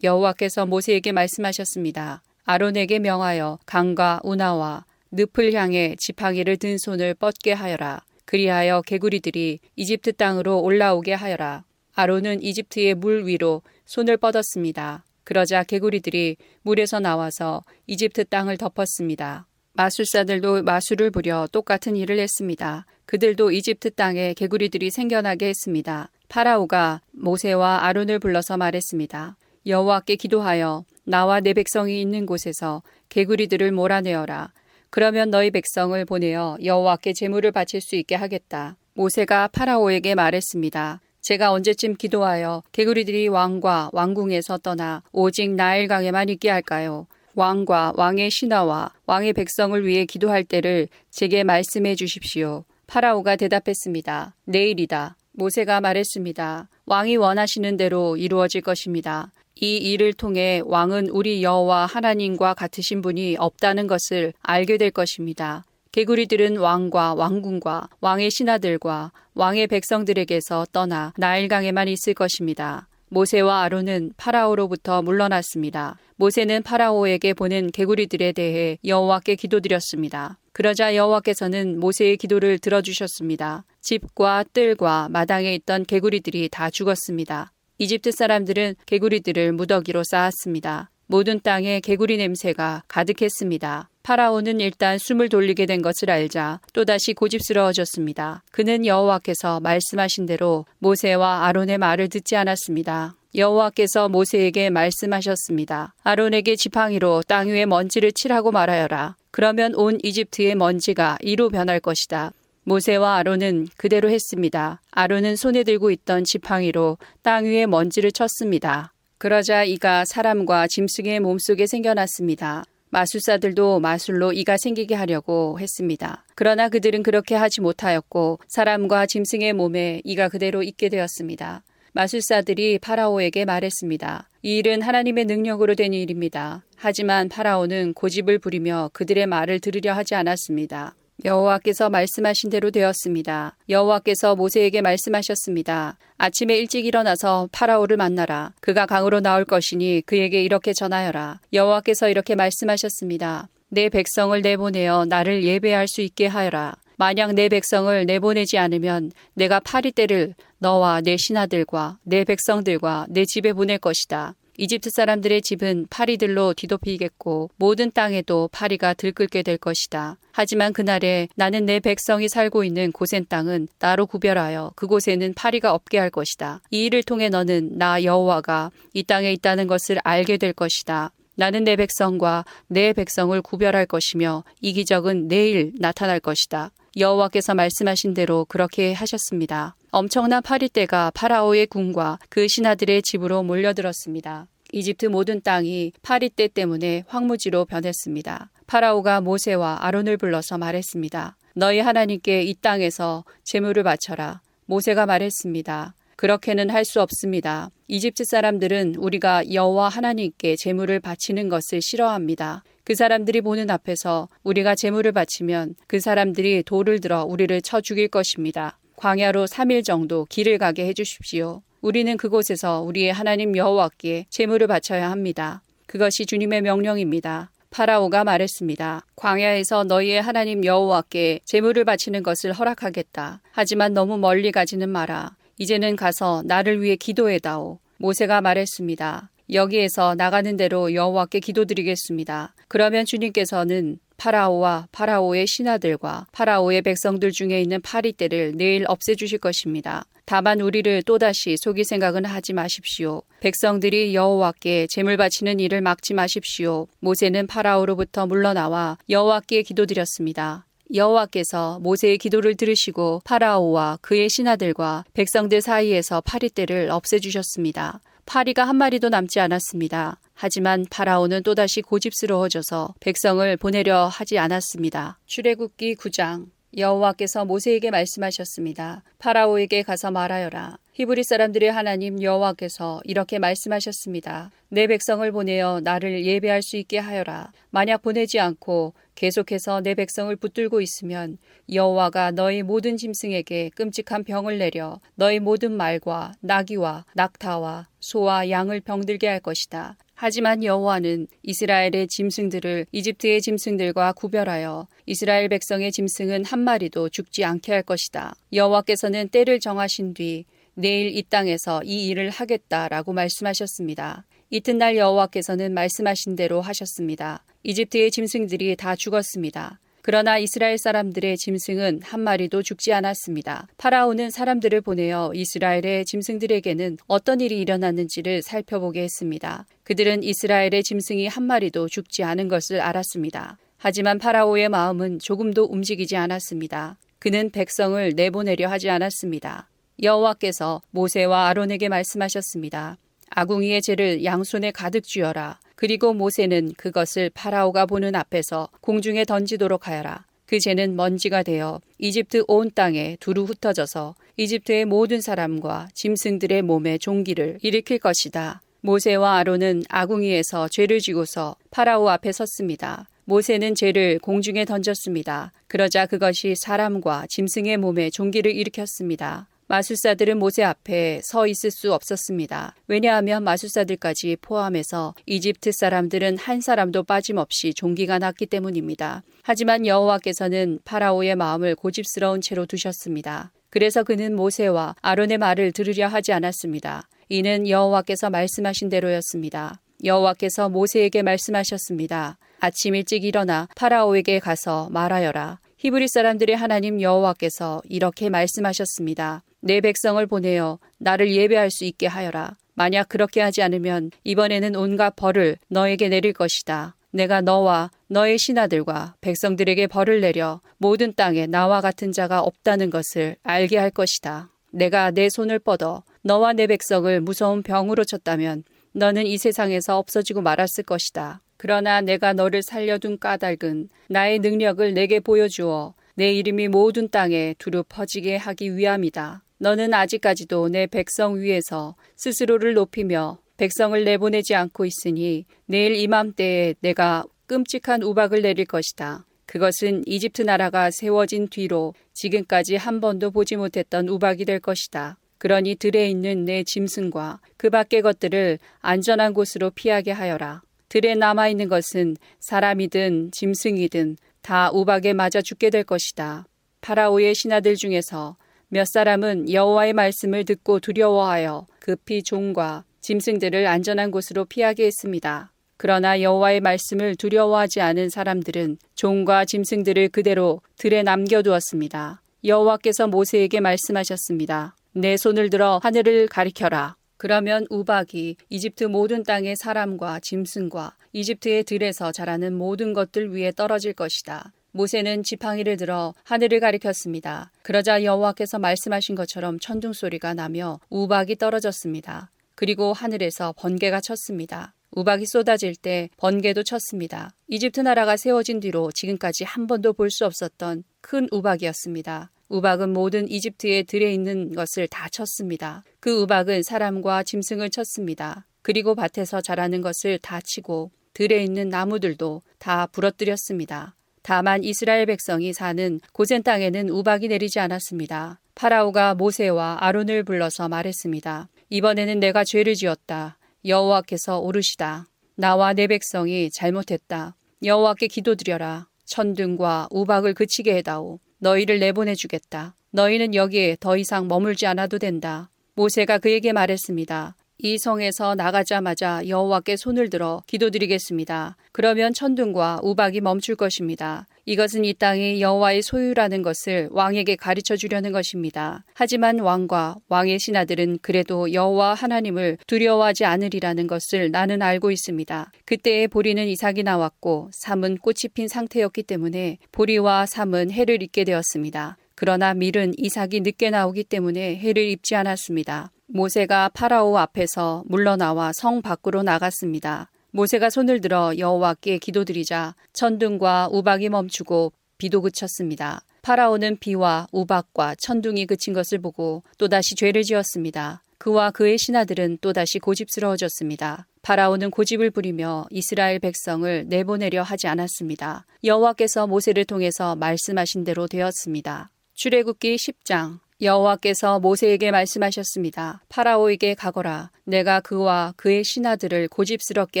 여호와께서 모세에게 말씀하셨습니다. 아론에게 명하여 강과 운하와 늪을 향해 지팡이를 든 손을 뻗게 하여라. 그리하여 개구리들이 이집트 땅으로 올라오게 하여라. 아론은 이집트의 물 위로 손을 뻗었습니다. 그러자 개구리들이 물에서 나와서 이집트 땅을 덮었습니다. 마술사들도 마술을 부려 똑같은 일을 했습니다. 그들도 이집트 땅에 개구리들이 생겨나게 했습니다. 파라오가 모세와 아론을 불러서 말했습니다. 여호와께 기도하여 나와 내 백성이 있는 곳에서 개구리들을 몰아내어라. 그러면 너희 백성을 보내어 여호와께 제물을 바칠 수 있게 하겠다. 모세가 파라오에게 말했습니다. 제가 언제쯤 기도하여 개구리들이 왕과 왕궁에서 떠나 오직 나일강에만 있게 할까요? 왕과 왕의 신하와 왕의 백성을 위해 기도할 때를 제게 말씀해 주십시오. 파라오가 대답했습니다. 내일이다. 모세가 말했습니다. 왕이 원하시는 대로 이루어질 것입니다. 이 일을 통해 왕은 우리 여호와 하나님과 같으신 분이 없다는 것을 알게 될 것입니다. 개구리들은 왕과 왕궁과 왕의 신하들과 왕의 백성들에게서 떠나 나일강에만 있을 것입니다. 모세와 아론은 파라오로부터 물러났습니다. 모세는 파라오에게 보낸 개구리들에 대해 여호와께 기도드렸습니다. 그러자 여호와께서는 모세의 기도를 들어주셨습니다. 집과 뜰과 마당에 있던 개구리들이 다 죽었습니다. 이집트 사람들은 개구리들을 무더기로 쌓았습니다. 모든 땅에 개구리 냄새가 가득했습니다. 파라오는 일단 숨을 돌리게 된 것을 알자 또다시 고집스러워졌습니다. 그는 여호와께서 말씀하신 대로 모세와 아론의 말을 듣지 않았습니다. 여호와께서 모세에게 말씀하셨습니다. 아론에게 지팡이로 땅 위에 먼지를 칠하고 말하여라. 그러면 온 이집트의 먼지가 이로 변할 것이다. 모세와 아론은 그대로 했습니다. 아론은 손에 들고 있던 지팡이로 땅 위에 먼지를 쳤습니다. 그러자 이가 사람과 짐승의 몸속에 생겨났습니다. 마술사들도 마술로 이가 생기게 하려고 했습니다. 그러나 그들은 그렇게 하지 못하였고 사람과 짐승의 몸에 이가 그대로 있게 되었습니다. 마술사들이 파라오에게 말했습니다. 이 일은 하나님의 능력으로 된 일입니다. 하지만 파라오는 고집을 부리며 그들의 말을 들으려 하지 않았습니다. 여호와께서 말씀하신 대로 되었습니다. 여호와께서 모세에게 말씀하셨습니다. 아침에 일찍 일어나서 파라오를 만나라. 그가 강으로 나올 것이니 그에게 이렇게 전하여라. 여호와께서 이렇게 말씀하셨습니다. 내 백성을 내보내어 나를 예배할 수 있게 하여라. 만약 내 백성을 내보내지 않으면 내가 파리떼를 너와 내 신하들과 내 백성들과 내 집에 보낼 것이다. 이집트 사람들의 집은 파리들로 뒤덮이겠고 모든 땅에도 파리가 들끓게 될 것이다. 하지만 그날에 나는 내 백성이 살고 있는 고센 땅은 나로 구별하여 그곳에는 파리가 없게 할 것이다. 이 일을 통해 너는 나 여호와가 이 땅에 있다는 것을 알게 될 것이다. 나는 내 백성과 내 백성을 구별할 것이며 이 기적은 내일 나타날 것이다. 여호와께서 말씀하신 대로 그렇게 하셨습니다. 엄청난 파리떼가 파라오의 궁과 그 신하들의 집으로 몰려들었습니다. 이집트 모든 땅이 파리떼 때문에 황무지로 변했습니다. 파라오가 모세와 아론을 불러서 말했습니다. 너희 하나님께 이 땅에서 제물을 바쳐라. 모세가 말했습니다. 그렇게는 할 수 없습니다. 이집트 사람들은 우리가 여호와 하나님께 제물을 바치는 것을 싫어합니다. 그 사람들이 보는 앞에서 우리가 제물을 바치면 그 사람들이 돌을 들어 우리를 쳐 죽일 것입니다. 광야로 3일 정도 길을 가게 해 주십시오. 우리는 그곳에서 우리의 하나님 여호와께 제물을 바쳐야 합니다. 그것이 주님의 명령입니다. 파라오가 말했습니다. 광야에서 너희의 하나님 여호와께 제물을 바치는 것을 허락하겠다. 하지만 너무 멀리 가지는 마라. 이제는 가서 나를 위해 기도해다오. 모세가 말했습니다. 여기에서 나가는 대로 여호와께 기도드리겠습니다. 그러면 주님께서는 파라오와 파라오의 신하들과 파라오의 백성들 중에 있는 파리떼를 내일 없애주실 것입니다. 다만 우리를 또다시 속일 생각은 하지 마십시오. 백성들이 여호와께 제물 바치는 일을 막지 마십시오. 모세는 파라오로부터 물러나와 여호와께 기도드렸습니다. 여호와께서 모세의 기도를 들으시고 파라오와 그의 신하들과 백성들 사이에서 파리떼를 없애주셨습니다. 파리가 한 마리도 남지 않았습니다. 하지만 파라오는 또다시 고집스러워져서 백성을 보내려 하지 않았습니다. 출애굽기 9장 여호와께서 모세에게 말씀하셨습니다. 파라오에게 가서 말하여라. 히브리 사람들의 하나님 여호와께서 이렇게 말씀하셨습니다. 내 백성을 보내어 나를 예배할 수 있게 하여라. 만약 보내지 않고 계속해서 내 백성을 붙들고 있으면 여호와가 너희 모든 짐승에게 끔찍한 병을 내려 너희 모든 말과 나귀와 낙타와 소와 양을 병들게 할 것이다. 하지만 여호와는 이스라엘의 짐승들을 이집트의 짐승들과 구별하여 이스라엘 백성의 짐승은 한 마리도 죽지 않게 할 것이다. 여호와께서는 때를 정하신 뒤 내일 이 땅에서 이 일을 하겠다라고 말씀하셨습니다. 이튿날 여호와께서는 말씀하신 대로 하셨습니다. 이집트의 짐승들이 다 죽었습니다. 그러나 이스라엘 사람들의 짐승은 한 마리도 죽지 않았습니다. 파라오는 사람들을 보내어 이스라엘의 짐승들에게는 어떤 일이 일어났는지를 살펴보게 했습니다. 그들은 이스라엘의 짐승이 한 마리도 죽지 않은 것을 알았습니다. 하지만 파라오의 마음은 조금도 움직이지 않았습니다. 그는 백성을 내보내려 하지 않았습니다. 여호와께서 모세와 아론에게 말씀하셨습니다. 아궁이의 죄를 양손에 가득 쥐어라. 그리고 모세는 그것을 파라오가 보는 앞에서 공중에 던지도록 하여라. 그 죄는 먼지가 되어 이집트 온 땅에 두루 흩어져서 이집트의 모든 사람과 짐승들의 몸에 종기를 일으킬 것이다. 모세와 아론은 아궁이에서 죄를 지고서 파라오 앞에 섰습니다. 모세는 죄를 공중에 던졌습니다. 그러자 그것이 사람과 짐승의 몸에 종기를 일으켰습니다. 마술사들은 모세 앞에 서 있을 수 없었습니다. 왜냐하면 마술사들까지 포함해서 이집트 사람들은 한 사람도 빠짐없이 종기가 났기 때문입니다. 하지만 여호와께서는 파라오의 마음을 고집스러운 채로 두셨습니다. 그래서 그는 모세와 아론의 말을 들으려 하지 않았습니다. 이는 여호와께서 말씀하신 대로였습니다. 여호와께서 모세에게 말씀하셨습니다. 아침 일찍 일어나 파라오에게 가서 말하여라. 히브리 사람들의 하나님 여호와께서 이렇게 말씀하셨습니다. 내 백성을 보내어 나를 예배할 수 있게 하여라. 만약 그렇게 하지 않으면 이번에는 온갖 벌을 너에게 내릴 것이다. 내가 너와 너의 신하들과 백성들에게 벌을 내려 모든 땅에 나와 같은 자가 없다는 것을 알게 할 것이다. 내가 내 손을 뻗어 너와 내 백성을 무서운 병으로 쳤다면 너는 이 세상에서 없어지고 말았을 것이다. 그러나 내가 너를 살려둔 까닭은 나의 능력을 내게 보여주어 내 이름이 모든 땅에 두루 퍼지게 하기 위함이다. 너는 아직까지도 내 백성 위에서 스스로를 높이며 백성을 내보내지 않고 있으니 내일 이맘때에 내가 끔찍한 우박을 내릴 것이다. 그것은 이집트 나라가 세워진 뒤로 지금까지 한 번도 보지 못했던 우박이 될 것이다. 그러니 들에 있는 내 짐승과 그 밖의 것들을 안전한 곳으로 피하게 하여라. 들에 남아 있는 것은 사람이든 짐승이든 다 우박에 맞아 죽게 될 것이다. 파라오의 신하들 중에서 몇 사람은 여호와의 말씀을 듣고 두려워하여 급히 종과 짐승들을 안전한 곳으로 피하게 했습니다. 그러나 여호와의 말씀을 두려워하지 않은 사람들은 종과 짐승들을 그대로 들에 남겨두었습니다. 여호와께서 모세에게 말씀하셨습니다. 내 손을 들어 하늘을 가리켜라. 그러면 우박이 이집트 모든 땅의 사람과 짐승과 이집트의 들에서 자라는 모든 것들 위에 떨어질 것이다. 모세는 지팡이를 들어 하늘을 가리켰습니다. 그러자 여호와께서 말씀하신 것처럼 천둥 소리가 나며 우박이 떨어졌습니다. 그리고 하늘에서 번개가 쳤습니다. 우박이 쏟아질 때 번개도 쳤습니다. 이집트 나라가 세워진 뒤로 지금까지 한 번도 볼 수 없었던 큰 우박이었습니다. 우박은 모든 이집트에 들에 있는 것을 다 쳤습니다. 그 우박은 사람과 짐승을 쳤습니다. 그리고 밭에서 자라는 것을 다 치고 들에 있는 나무들도 다 부러뜨렸습니다. 다만 이스라엘 백성이 사는 고센 땅에는 우박이 내리지 않았습니다. 파라오가 모세와 아론을 불러서 말했습니다. 이번에는 내가 죄를 지었다. 여호와께서 오르시다. 나와 내 백성이 잘못했다. 여호와께 기도드려라. 천둥과 우박을 그치게 해다오. 너희를 내보내 주겠다. 너희는 여기에 더 이상 머물지 않아도 된다. 모세가 그에게 말했습니다. 이 성에서 나가자마자 여호와께 손을 들어 기도드리겠습니다. 그러면 천둥과 우박이 멈출 것입니다. 이것은 이 땅이 여호와의 소유라는 것을 왕에게 가르쳐 주려는 것입니다. 하지만 왕과 왕의 신하들은 그래도 여호와 하나님을 두려워하지 않으리라는 것을 나는 알고 있습니다. 그때에 보리는 이삭이 나왔고 삼은 꽃이 핀 상태였기 때문에 보리와 삼은 해를 입게 되었습니다. 그러나 밀은 이삭이 늦게 나오기 때문에 해를 입지 않았습니다. 모세가 파라오 앞에서 물러나와 성 밖으로 나갔습니다. 모세가 손을 들어 여호와께 기도드리자 천둥과 우박이 멈추고 비도 그쳤습니다. 파라오는 비와 우박과 천둥이 그친 것을 보고 또다시 죄를 지었습니다. 그와 그의 신하들은 또다시 고집스러워졌습니다. 파라오는 고집을 부리며 이스라엘 백성을 내보내려 하지 않았습니다. 여호와께서 모세를 통해서 말씀하신 대로 되었습니다. 출애굽기 10장 여호와께서 모세에게 말씀하셨습니다. 파라오에게 가거라. 내가 그와 그의 신하들을 고집스럽게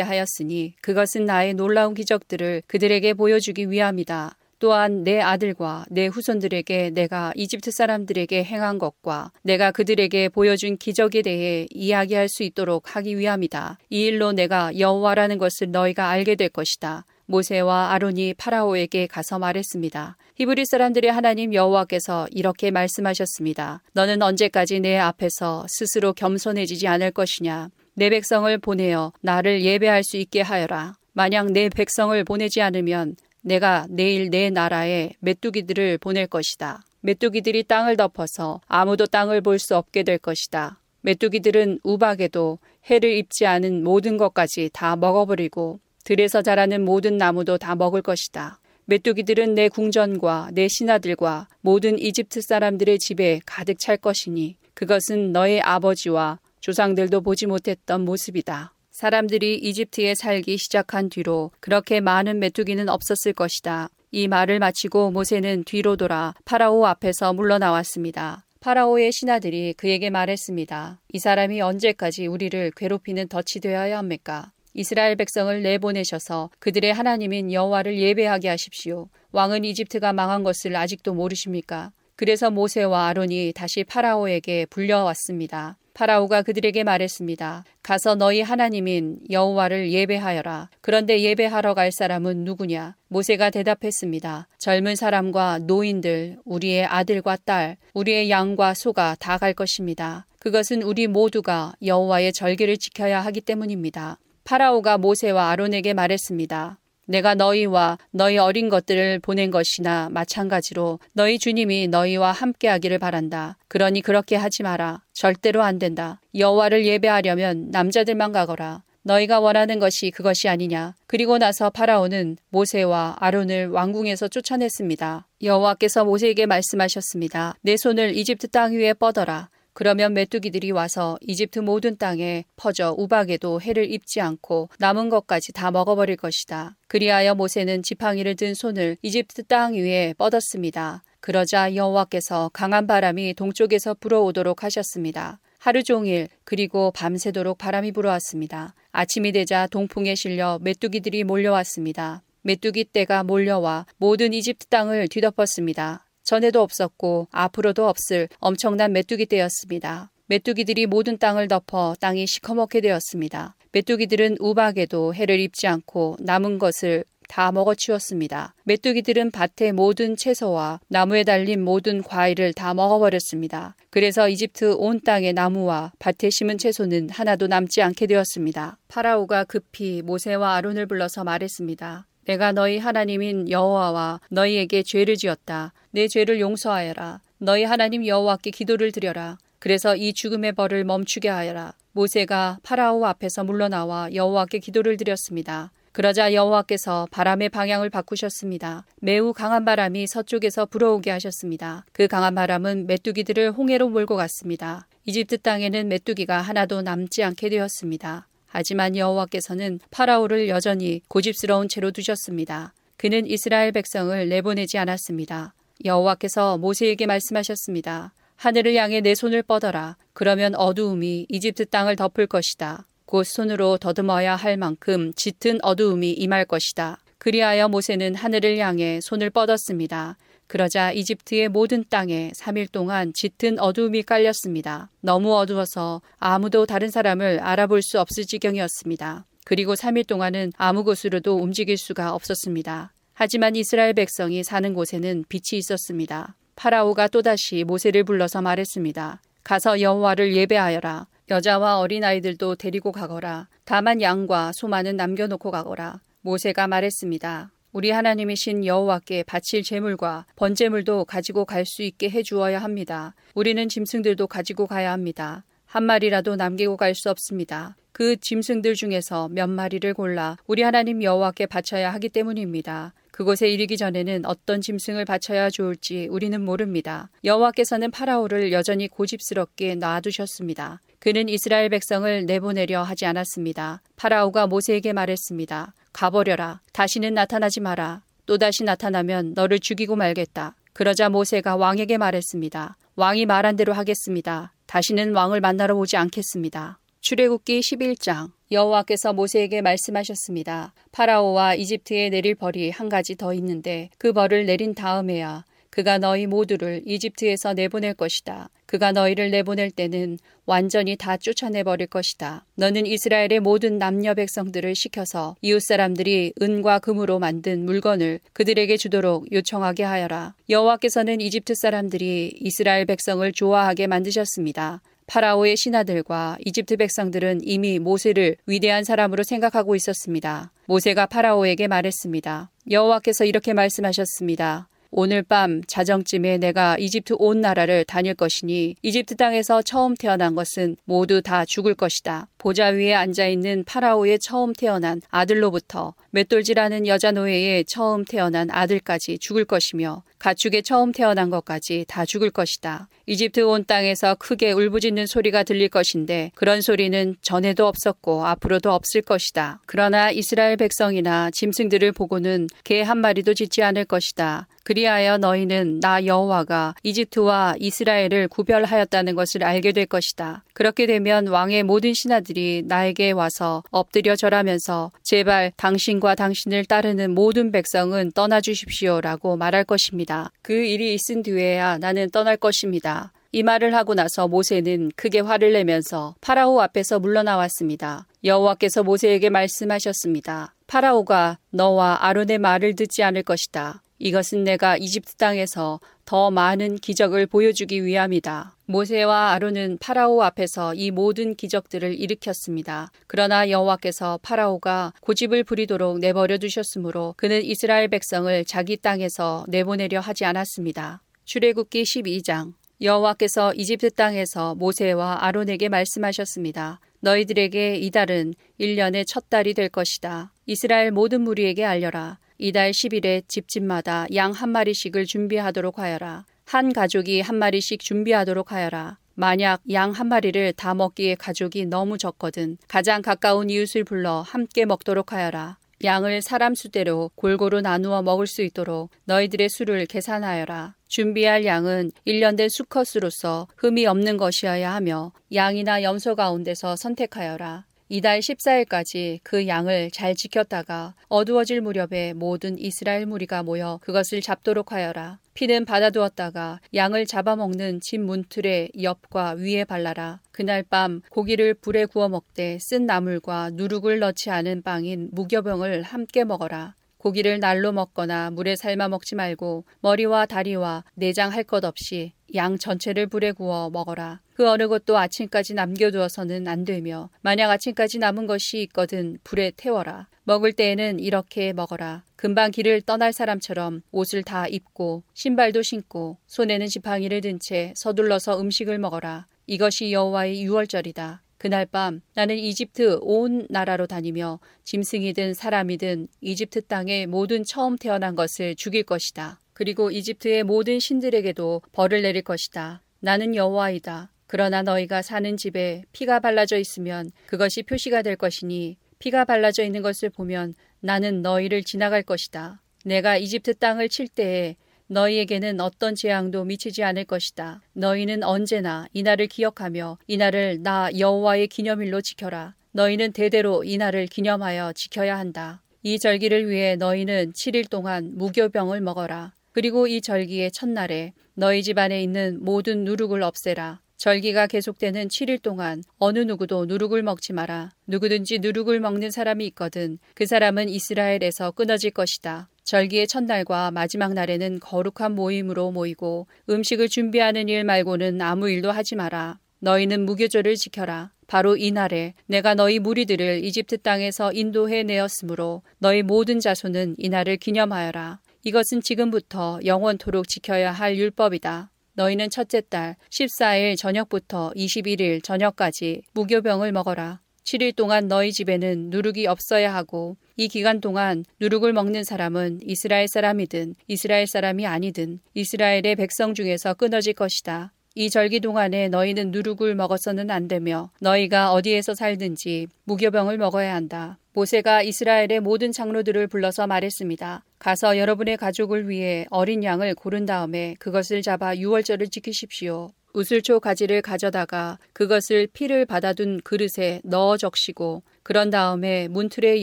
하였으니 그것은 나의 놀라운 기적들을 그들에게 보여주기 위함이다. 또한 내 아들과 내 후손들에게 내가 이집트 사람들에게 행한 것과 내가 그들에게 보여준 기적에 대해 이야기할 수 있도록 하기 위함이다. 이 일로 내가 여호와라는 것을 너희가 알게 될 것이다. 모세와 아론이 파라오에게 가서 말했습니다. 히브리 사람들의 하나님 여호와께서 이렇게 말씀하셨습니다. 너는 언제까지 내 앞에서 스스로 겸손해지지 않을 것이냐? 내 백성을 보내어 나를 예배할 수 있게 하여라. 만약 내 백성을 보내지 않으면 내가 내일 내 나라에 메뚜기들을 보낼 것이다. 메뚜기들이 땅을 덮어서 아무도 땅을 볼 수 없게 될 것이다. 메뚜기들은 우박에도 해를 입지 않은 모든 것까지 다 먹어버리고 들에서 자라는 모든 나무도 다 먹을 것이다. 메뚜기들은 내 궁전과 내 신하들과 모든 이집트 사람들의 집에 가득 찰 것이니 그것은 너의 아버지와 조상들도 보지 못했던 모습이다. 사람들이 이집트에 살기 시작한 뒤로 그렇게 많은 메뚜기는 없었을 것이다. 이 말을 마치고 모세는 뒤로 돌아 파라오 앞에서 물러나왔습니다. 파라오의 신하들이 그에게 말했습니다. 이 사람이 언제까지 우리를 괴롭히는 덫이 되어야 합니까? 이스라엘 백성을 내보내셔서 그들의 하나님인 여호와를 예배하게 하십시오. 왕은 이집트가 망한 것을 아직도 모르십니까? 그래서 모세와 아론이 다시 파라오에게 불려왔습니다. 파라오가 그들에게 말했습니다. 가서 너희 하나님인 여호와를 예배하여라. 그런데 예배하러 갈 사람은 누구냐? 모세가 대답했습니다. 젊은 사람과 노인들, 우리의 아들과 딸, 우리의 양과 소가 다 갈 것입니다. 그것은 우리 모두가 여호와의 절기를 지켜야 하기 때문입니다. 파라오가 모세와 아론에게 말했습니다. 내가 너희와 너희 어린 것들을 보낸 것이나 마찬가지로 너희 주님이 너희와 함께 하기를 바란다. 그러니 그렇게 하지 마라. 절대로 안 된다. 여호와를 예배하려면 남자들만 가거라. 너희가 원하는 것이 그것이 아니냐. 그리고 나서 파라오는 모세와 아론을 왕궁에서 쫓아냈습니다. 여호와께서 모세에게 말씀하셨습니다. 내 손을 이집트 땅 위에 뻗어라. 그러면 메뚜기들이 와서 이집트 모든 땅에 퍼져 우박에도 해를 입지 않고 남은 것까지 다 먹어버릴 것이다. 그리하여 모세는 지팡이를 든 손을 이집트 땅 위에 뻗었습니다. 그러자 여호와께서 강한 바람이 동쪽에서 불어오도록 하셨습니다. 하루 종일 그리고 밤새도록 바람이 불어왔습니다. 아침이 되자 동풍에 실려 메뚜기들이 몰려왔습니다. 메뚜기 떼가 몰려와 모든 이집트 땅을 뒤덮었습니다. 전에도 없었고 앞으로도 없을 엄청난 메뚜기 떼였습니다. 메뚜기들이 모든 땅을 덮어 땅이 시커멓게 되었습니다. 메뚜기들은 우박에도 해를 입지 않고 남은 것을 다 먹어치웠습니다. 메뚜기들은 밭의 모든 채소와 나무에 달린 모든 과일을 다 먹어버렸습니다. 그래서 이집트 온 땅의 나무와 밭에 심은 채소는 하나도 남지 않게 되었습니다. 파라오가 급히 모세와 아론을 불러서 말했습니다. 내가 너희 하나님인 여호와와 너희에게 죄를 지었다. 내 죄를 용서하여라. 너희 하나님 여호와께 기도를 드려라. 그래서 이 죽음의 벌을 멈추게 하여라. 모세가 파라오 앞에서 물러나와 여호와께 기도를 드렸습니다. 그러자 여호와께서 바람의 방향을 바꾸셨습니다. 매우 강한 바람이 서쪽에서 불어오게 하셨습니다. 그 강한 바람은 메뚜기들을 홍해로 몰고 갔습니다. 이집트 땅에는 메뚜기가 하나도 남지 않게 되었습니다. 하지만 여호와께서는 파라오를 여전히 고집스러운 채로 두셨습니다. 그는 이스라엘 백성을 내보내지 않았습니다. 여호와께서 모세에게 말씀하셨습니다. 하늘을 향해 내 손을 뻗어라. 그러면 어두움이 이집트 땅을 덮을 것이다. 곧 손으로 더듬어야 할 만큼 짙은 어두움이 임할 것이다. 그리하여 모세는 하늘을 향해 손을 뻗었습니다. 그러자 이집트의 모든 땅에 3일 동안 짙은 어두움이 깔렸습니다. 너무 어두워서 아무도 다른 사람을 알아볼 수 없을 지경이었습니다. 그리고 3일 동안은 아무 곳으로도 움직일 수가 없었습니다. 하지만 이스라엘 백성이 사는 곳에는 빛이 있었습니다. 파라오가 또다시 모세를 불러서 말했습니다. 가서 여호와를 예배하여라. 여자와 어린아이들도 데리고 가거라. 다만 양과 소만은 남겨놓고 가거라. 모세가 말했습니다. 우리 하나님이신 여호와께 바칠 제물과 번제물도 가지고 갈 수 있게 해 주어야 합니다. 우리는 짐승들도 가지고 가야 합니다. 한 마리라도 남기고 갈 수 없습니다. 그 짐승들 중에서 몇 마리를 골라 우리 하나님 여호와께 바쳐야 하기 때문입니다. 그곳에 이르기 전에는 어떤 짐승을 바쳐야 좋을지 우리는 모릅니다. 여호와께서는 파라오를 여전히 고집스럽게 놔두셨습니다. 그는 이스라엘 백성을 내보내려 하지 않았습니다. 파라오가 모세에게 말했습니다. 가버려라. 다시는 나타나지 마라. 또다시 나타나면 너를 죽이고 말겠다. 그러자 모세가 왕에게 말했습니다. 왕이 말한 대로 하겠습니다. 다시는 왕을 만나러 오지 않겠습니다. 출애굽기 11장 여호와께서 모세에게 말씀하셨습니다. 파라오와 이집트에 내릴 벌이 한 가지 더 있는데 그 벌을 내린 다음에야 그가 너희 모두를 이집트에서 내보낼 것이다. 그가 너희를 내보낼 때는 완전히 다 쫓아내 버릴 것이다. 너는 이스라엘의 모든 남녀 백성들을 시켜서 이웃 사람들이 은과 금으로 만든 물건을 그들에게 주도록 요청하게 하여라. 여호와께서는 이집트 사람들이 이스라엘 백성을 좋아하게 만드셨습니다. 파라오의 신하들과 이집트 백성들은 이미 모세를 위대한 사람으로 생각하고 있었습니다. 모세가 파라오에게 말했습니다. 여호와께서 이렇게 말씀하셨습니다. 오늘 밤 자정쯤에 내가 이집트 온 나라를 다닐 것이니 이집트 땅에서 처음 태어난 것은 모두 다 죽을 것이다. 보좌 위에 앉아 있는 파라오의 처음 태어난 아들로부터 맷돌질하는 여자 노예의 처음 태어난 아들까지 죽을 것이며 가축의 처음 태어난 것까지 다 죽을 것이다. 이집트 온 땅에서 크게 울부짖는 소리가 들릴 것인데 그런 소리는 전에도 없었고 앞으로도 없을 것이다. 그러나 이스라엘 백성이나 짐승들을 보고는 개 한 마리도 짓지 않을 것이다. 그리하여 너희는 나 여호와가 이집트와 이스라엘을 구별하였다는 것을 알게 될 것이다. 그렇게 되면 왕의 모든 신하들이 나에게 와서 엎드려 절하면서 제발 당신과 당신을 따르는 모든 백성은 떠나 주십시오라고 말할 것입니다. 그 일이 있은 뒤에야 나는 떠날 것입니다. 이 말을 하고 나서 모세는 크게 화를 내면서 파라오 앞에서 물러나왔습니다. 여호와께서 모세에게 말씀하셨습니다. 파라오가 너와 아론의 말을 듣지 않을 것이다. 이것은 내가 이집트 땅에서 더 많은 기적을 보여주기 위함이다. 모세와 아론은 파라오 앞에서 이 모든 기적들을 일으켰습니다. 그러나 여호와께서 파라오가 고집을 부리도록 내버려 두셨으므로 그는 이스라엘 백성을 자기 땅에서 내보내려 하지 않았습니다. 출애굽기 12장 여호와께서 이집트 땅에서 모세와 아론에게 말씀하셨습니다. 너희들에게 이달은 1년의 첫 달이 될 것이다. 이스라엘 모든 무리에게 알려라. 이달 10일에 집집마다 양 한 마리씩을 준비하도록 하여라. 한 가족이 한 마리씩 준비하도록 하여라. 만약 양 한 마리를 다 먹기에 가족이 너무 적거든 가장 가까운 이웃을 불러 함께 먹도록 하여라. 양을 사람 수대로 골고루 나누어 먹을 수 있도록 너희들의 수를 계산하여라. 준비할 양은 1년 된 수컷으로서 흠이 없는 것이어야 하며 양이나 염소 가운데서 선택하여라. 이달 14일까지 그 양을 잘 지켰다가 어두워질 무렵에 모든 이스라엘 무리가 모여 그것을 잡도록 하여라. 피는 받아두었다가 양을 잡아먹는 집 문틀의 옆과 위에 발라라. 그날 밤 고기를 불에 구워 먹되 쓴 나물과 누룩을 넣지 않은 빵인 무교병을 함께 먹어라. 고기를 날로 먹거나 물에 삶아 먹지 말고 머리와 다리와 내장 할 것 없이 양 전체를 불에 구워 먹어라. 그 어느 것도 아침까지 남겨두어서는 안 되며 만약 아침까지 남은 것이 있거든 불에 태워라. 먹을 때에는 이렇게 먹어라. 금방 길을 떠날 사람처럼 옷을 다 입고 신발도 신고 손에는 지팡이를 든 채 서둘러서 음식을 먹어라. 이것이 여호와의 유월절이다. 그날 밤 나는 이집트 온 나라로 다니며 짐승이든 사람이든 이집트 땅의 모든 처음 태어난 것을 죽일 것이다. 그리고 이집트의 모든 신들에게도 벌을 내릴 것이다. 나는 여호와이다. 그러나 너희가 사는 집에 피가 발라져 있으면 그것이 표시가 될 것이니 피가 발라져 있는 것을 보면 나는 너희를 지나갈 것이다. 내가 이집트 땅을 칠 때에 너희에게는 어떤 재앙도 미치지 않을 것이다. 너희는 언제나 이날을 기억하며 이날을 나 여호와의 기념일로 지켜라. 너희는 대대로 이날을 기념하여 지켜야 한다. 이 절기를 위해 너희는 7일 동안 무교병을 먹어라. 그리고 이 절기의 첫날에 너희 집안에 있는 모든 누룩을 없애라. 절기가 계속되는 7일 동안 어느 누구도 누룩을 먹지 마라. 누구든지 누룩을 먹는 사람이 있거든 그 사람은 이스라엘에서 끊어질 것이다. 절기의 첫날과 마지막 날에는 거룩한 모임으로 모이고 음식을 준비하는 일 말고는 아무 일도 하지 마라. 너희는 무교절을 지켜라. 바로 이 날에 내가 너희 무리들을 이집트 땅에서 인도해 내었으므로 너희 모든 자손은 이 날을 기념하여라. 이것은 지금부터 영원토록 지켜야 할 율법이다. 너희는 첫째 달 14일 저녁부터 21일 저녁까지 무교병을 먹어라. 7일 동안 너희 집에는 누룩이 없어야 하고 이 기간 동안 누룩을 먹는 사람은 이스라엘 사람이든 이스라엘 사람이 아니든 이스라엘의 백성 중에서 끊어질 것이다. 이 절기 동안에 너희는 누룩을 먹어서는 안 되며 너희가 어디에서 살든지 무교병을 먹어야 한다. 모세가 이스라엘의 모든 장로들을 불러서 말했습니다. 가서 여러분의 가족을 위해 어린 양을 고른 다음에 그것을 잡아 유월절을 지키십시오. 우슬초 가지를 가져다가 그것을 피를 받아둔 그릇에 넣어 적시고 그런 다음에 문틀의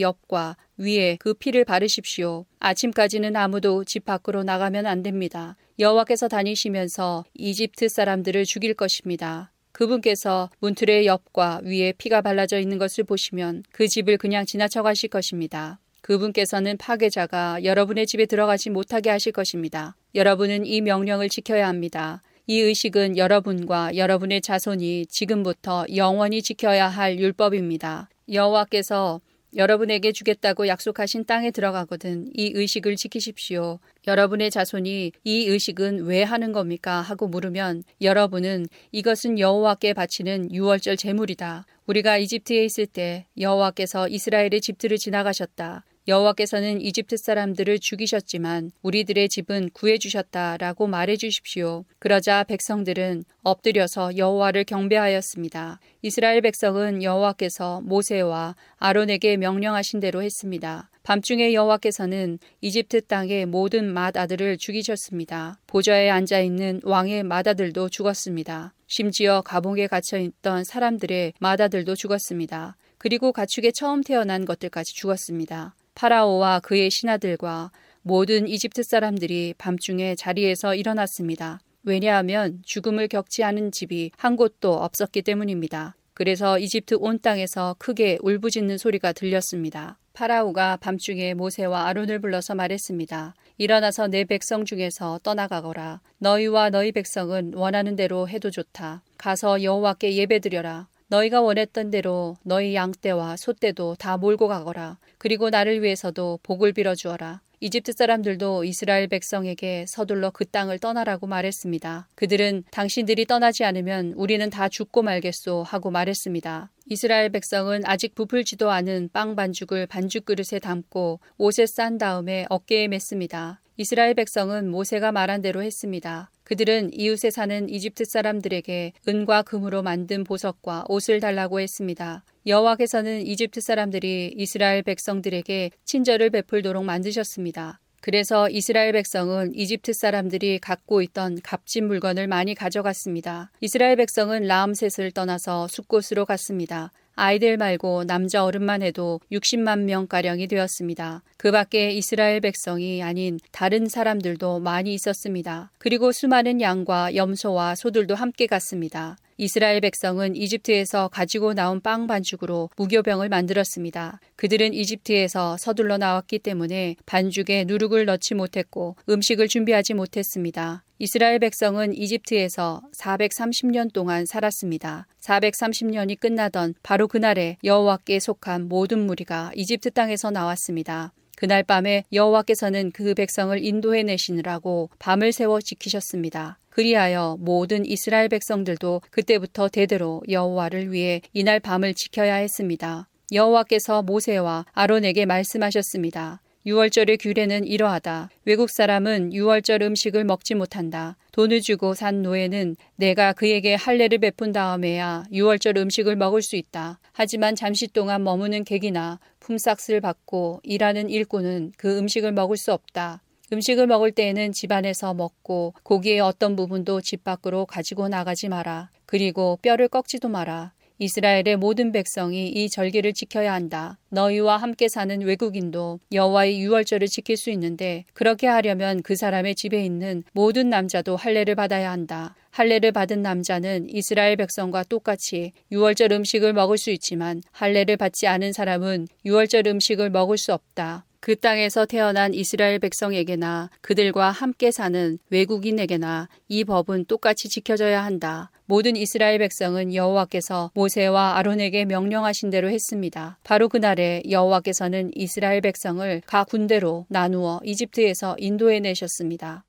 옆과 위에 그 피를 바르십시오. 아침까지는 아무도 집 밖으로 나가면 안 됩니다. 여호와께서 다니시면서 이집트 사람들을 죽일 것입니다. 그분께서 문틀의 옆과 위에 피가 발라져 있는 것을 보시면 그 집을 그냥 지나쳐 가실 것입니다. 그분께서는 파괴자가 여러분의 집에 들어가지 못하게 하실 것입니다. 여러분은 이 명령을 지켜야 합니다. 이 의식은 여러분과 여러분의 자손이 지금부터 영원히 지켜야 할 율법입니다. 여호와께서 여러분에게 주겠다고 약속하신 땅에 들어가거든 이 의식을 지키십시오. 여러분의 자손이 이 의식은 왜 하는 겁니까? 하고 물으면 여러분은 이것은 여호와께 바치는 유월절 제물이다. 우리가 이집트에 있을 때 여호와께서 이스라엘의 집들을 지나가셨다. 여호와께서는 이집트 사람들을 죽이셨지만 우리들의 집은 구해 주셨다라고 말해 주십시오. 그러자 백성들은 엎드려서 여호와를 경배하였습니다. 이스라엘 백성은 여호와께서 모세와 아론에게 명령하신 대로 했습니다. 밤중에 여호와께서는 이집트 땅의 모든 맏아들을 죽이셨습니다. 보좌에 앉아 있는 왕의 맏아들도 죽었습니다. 심지어 가봉에 갇혀 있던 사람들의 맏아들도 죽었습니다. 그리고 가축에 처음 태어난 것들까지 죽었습니다. 파라오와 그의 신하들과 모든 이집트 사람들이 밤중에 자리에서 일어났습니다. 왜냐하면 죽음을 겪지 않은 집이 한 곳도 없었기 때문입니다. 그래서 이집트 온 땅에서 크게 울부짖는 소리가 들렸습니다. 파라오가 밤중에 모세와 아론을 불러서 말했습니다. 일어나서 내 백성 중에서 떠나가거라. 너희와 너희 백성은 원하는 대로 해도 좋다. 가서 여호와께 예배드려라. 너희가 원했던 대로 너희 양떼와 소떼도 다 몰고 가거라. 그리고 나를 위해서도 복을 빌어 주어라. 이집트 사람들도 이스라엘 백성에게 서둘러 그 땅을 떠나라고 말했습니다. 그들은 당신들이 떠나지 않으면 우리는 다 죽고 말겠소 하고 말했습니다. 이스라엘 백성은 아직 부풀지도 않은 빵 반죽을 반죽 그릇에 담고 옷에 싼 다음에 어깨에 맸습니다. 이스라엘 백성은 모세가 말한 대로 했습니다. 그들은 이웃에 사는 이집트 사람들에게 은과 금으로 만든 보석과 옷을 달라고 했습니다. 여호와께서는 이집트 사람들이 이스라엘 백성들에게 친절을 베풀도록 만드셨습니다. 그래서 이스라엘 백성은 이집트 사람들이 갖고 있던 값진 물건을 많이 가져갔습니다. 이스라엘 백성은 라암셋을 떠나서 숲곳으로 갔습니다. 아이들 말고 남자 어른만 해도 60만 명가량이 되었습니다. 그 밖에 이스라엘 백성이 아닌 다른 사람들도 많이 있었습니다. 그리고 수많은 양과 염소와 소들도 함께 갔습니다. 이스라엘 백성은 이집트에서 가지고 나온 빵 반죽으로 무교병을 만들었습니다. 그들은 이집트에서 서둘러 나왔기 때문에 반죽에 누룩을 넣지 못했고 음식을 준비하지 못했습니다. 이스라엘 백성은 이집트에서 430년 동안 살았습니다. 430년이 끝나던 바로 그날에 여호와께 속한 모든 무리가 이집트 땅에서 나왔습니다. 그날 밤에 여호와께서는 그 백성을 인도해 내시느라고 밤을 새워 지키셨습니다. 그리하여 모든 이스라엘 백성들도 그때부터 대대로 여호와를 위해 이날 밤을 지켜야 했습니다. 여호와께서 모세와 아론에게 말씀하셨습니다. 유월절의 규례는 이러하다. 외국 사람은 유월절 음식을 먹지 못한다. 돈을 주고 산 노예는 내가 그에게 할례를 베푼 다음에야 유월절 음식을 먹을 수 있다. 하지만 잠시 동안 머무는 객이나 품삯을 받고 일하는 일꾼은 그 음식을 먹을 수 없다. 음식을 먹을 때에는 집안에서 먹고 고기의 어떤 부분도 집 밖으로 가지고 나가지 마라. 그리고 뼈를 꺾지도 마라. 이스라엘의 모든 백성이 이 절기를 지켜야 한다. 너희와 함께 사는 외국인도 여호와의 유월절을 지킬 수 있는데 그렇게 하려면 그 사람의 집에 있는 모든 남자도 할례를 받아야 한다. 할례를 받은 남자는 이스라엘 백성과 똑같이 유월절 음식을 먹을 수 있지만 할례를 받지 않은 사람은 유월절 음식을 먹을 수 없다. 그 땅에서 태어난 이스라엘 백성에게나 그들과 함께 사는 외국인에게나 이 법은 똑같이 지켜져야 한다. 모든 이스라엘 백성은 여호와께서 모세와 아론에게 명령하신 대로 했습니다. 바로 그날에 여호와께서는 이스라엘 백성을 각 군대로 나누어 이집트에서 인도해 내셨습니다.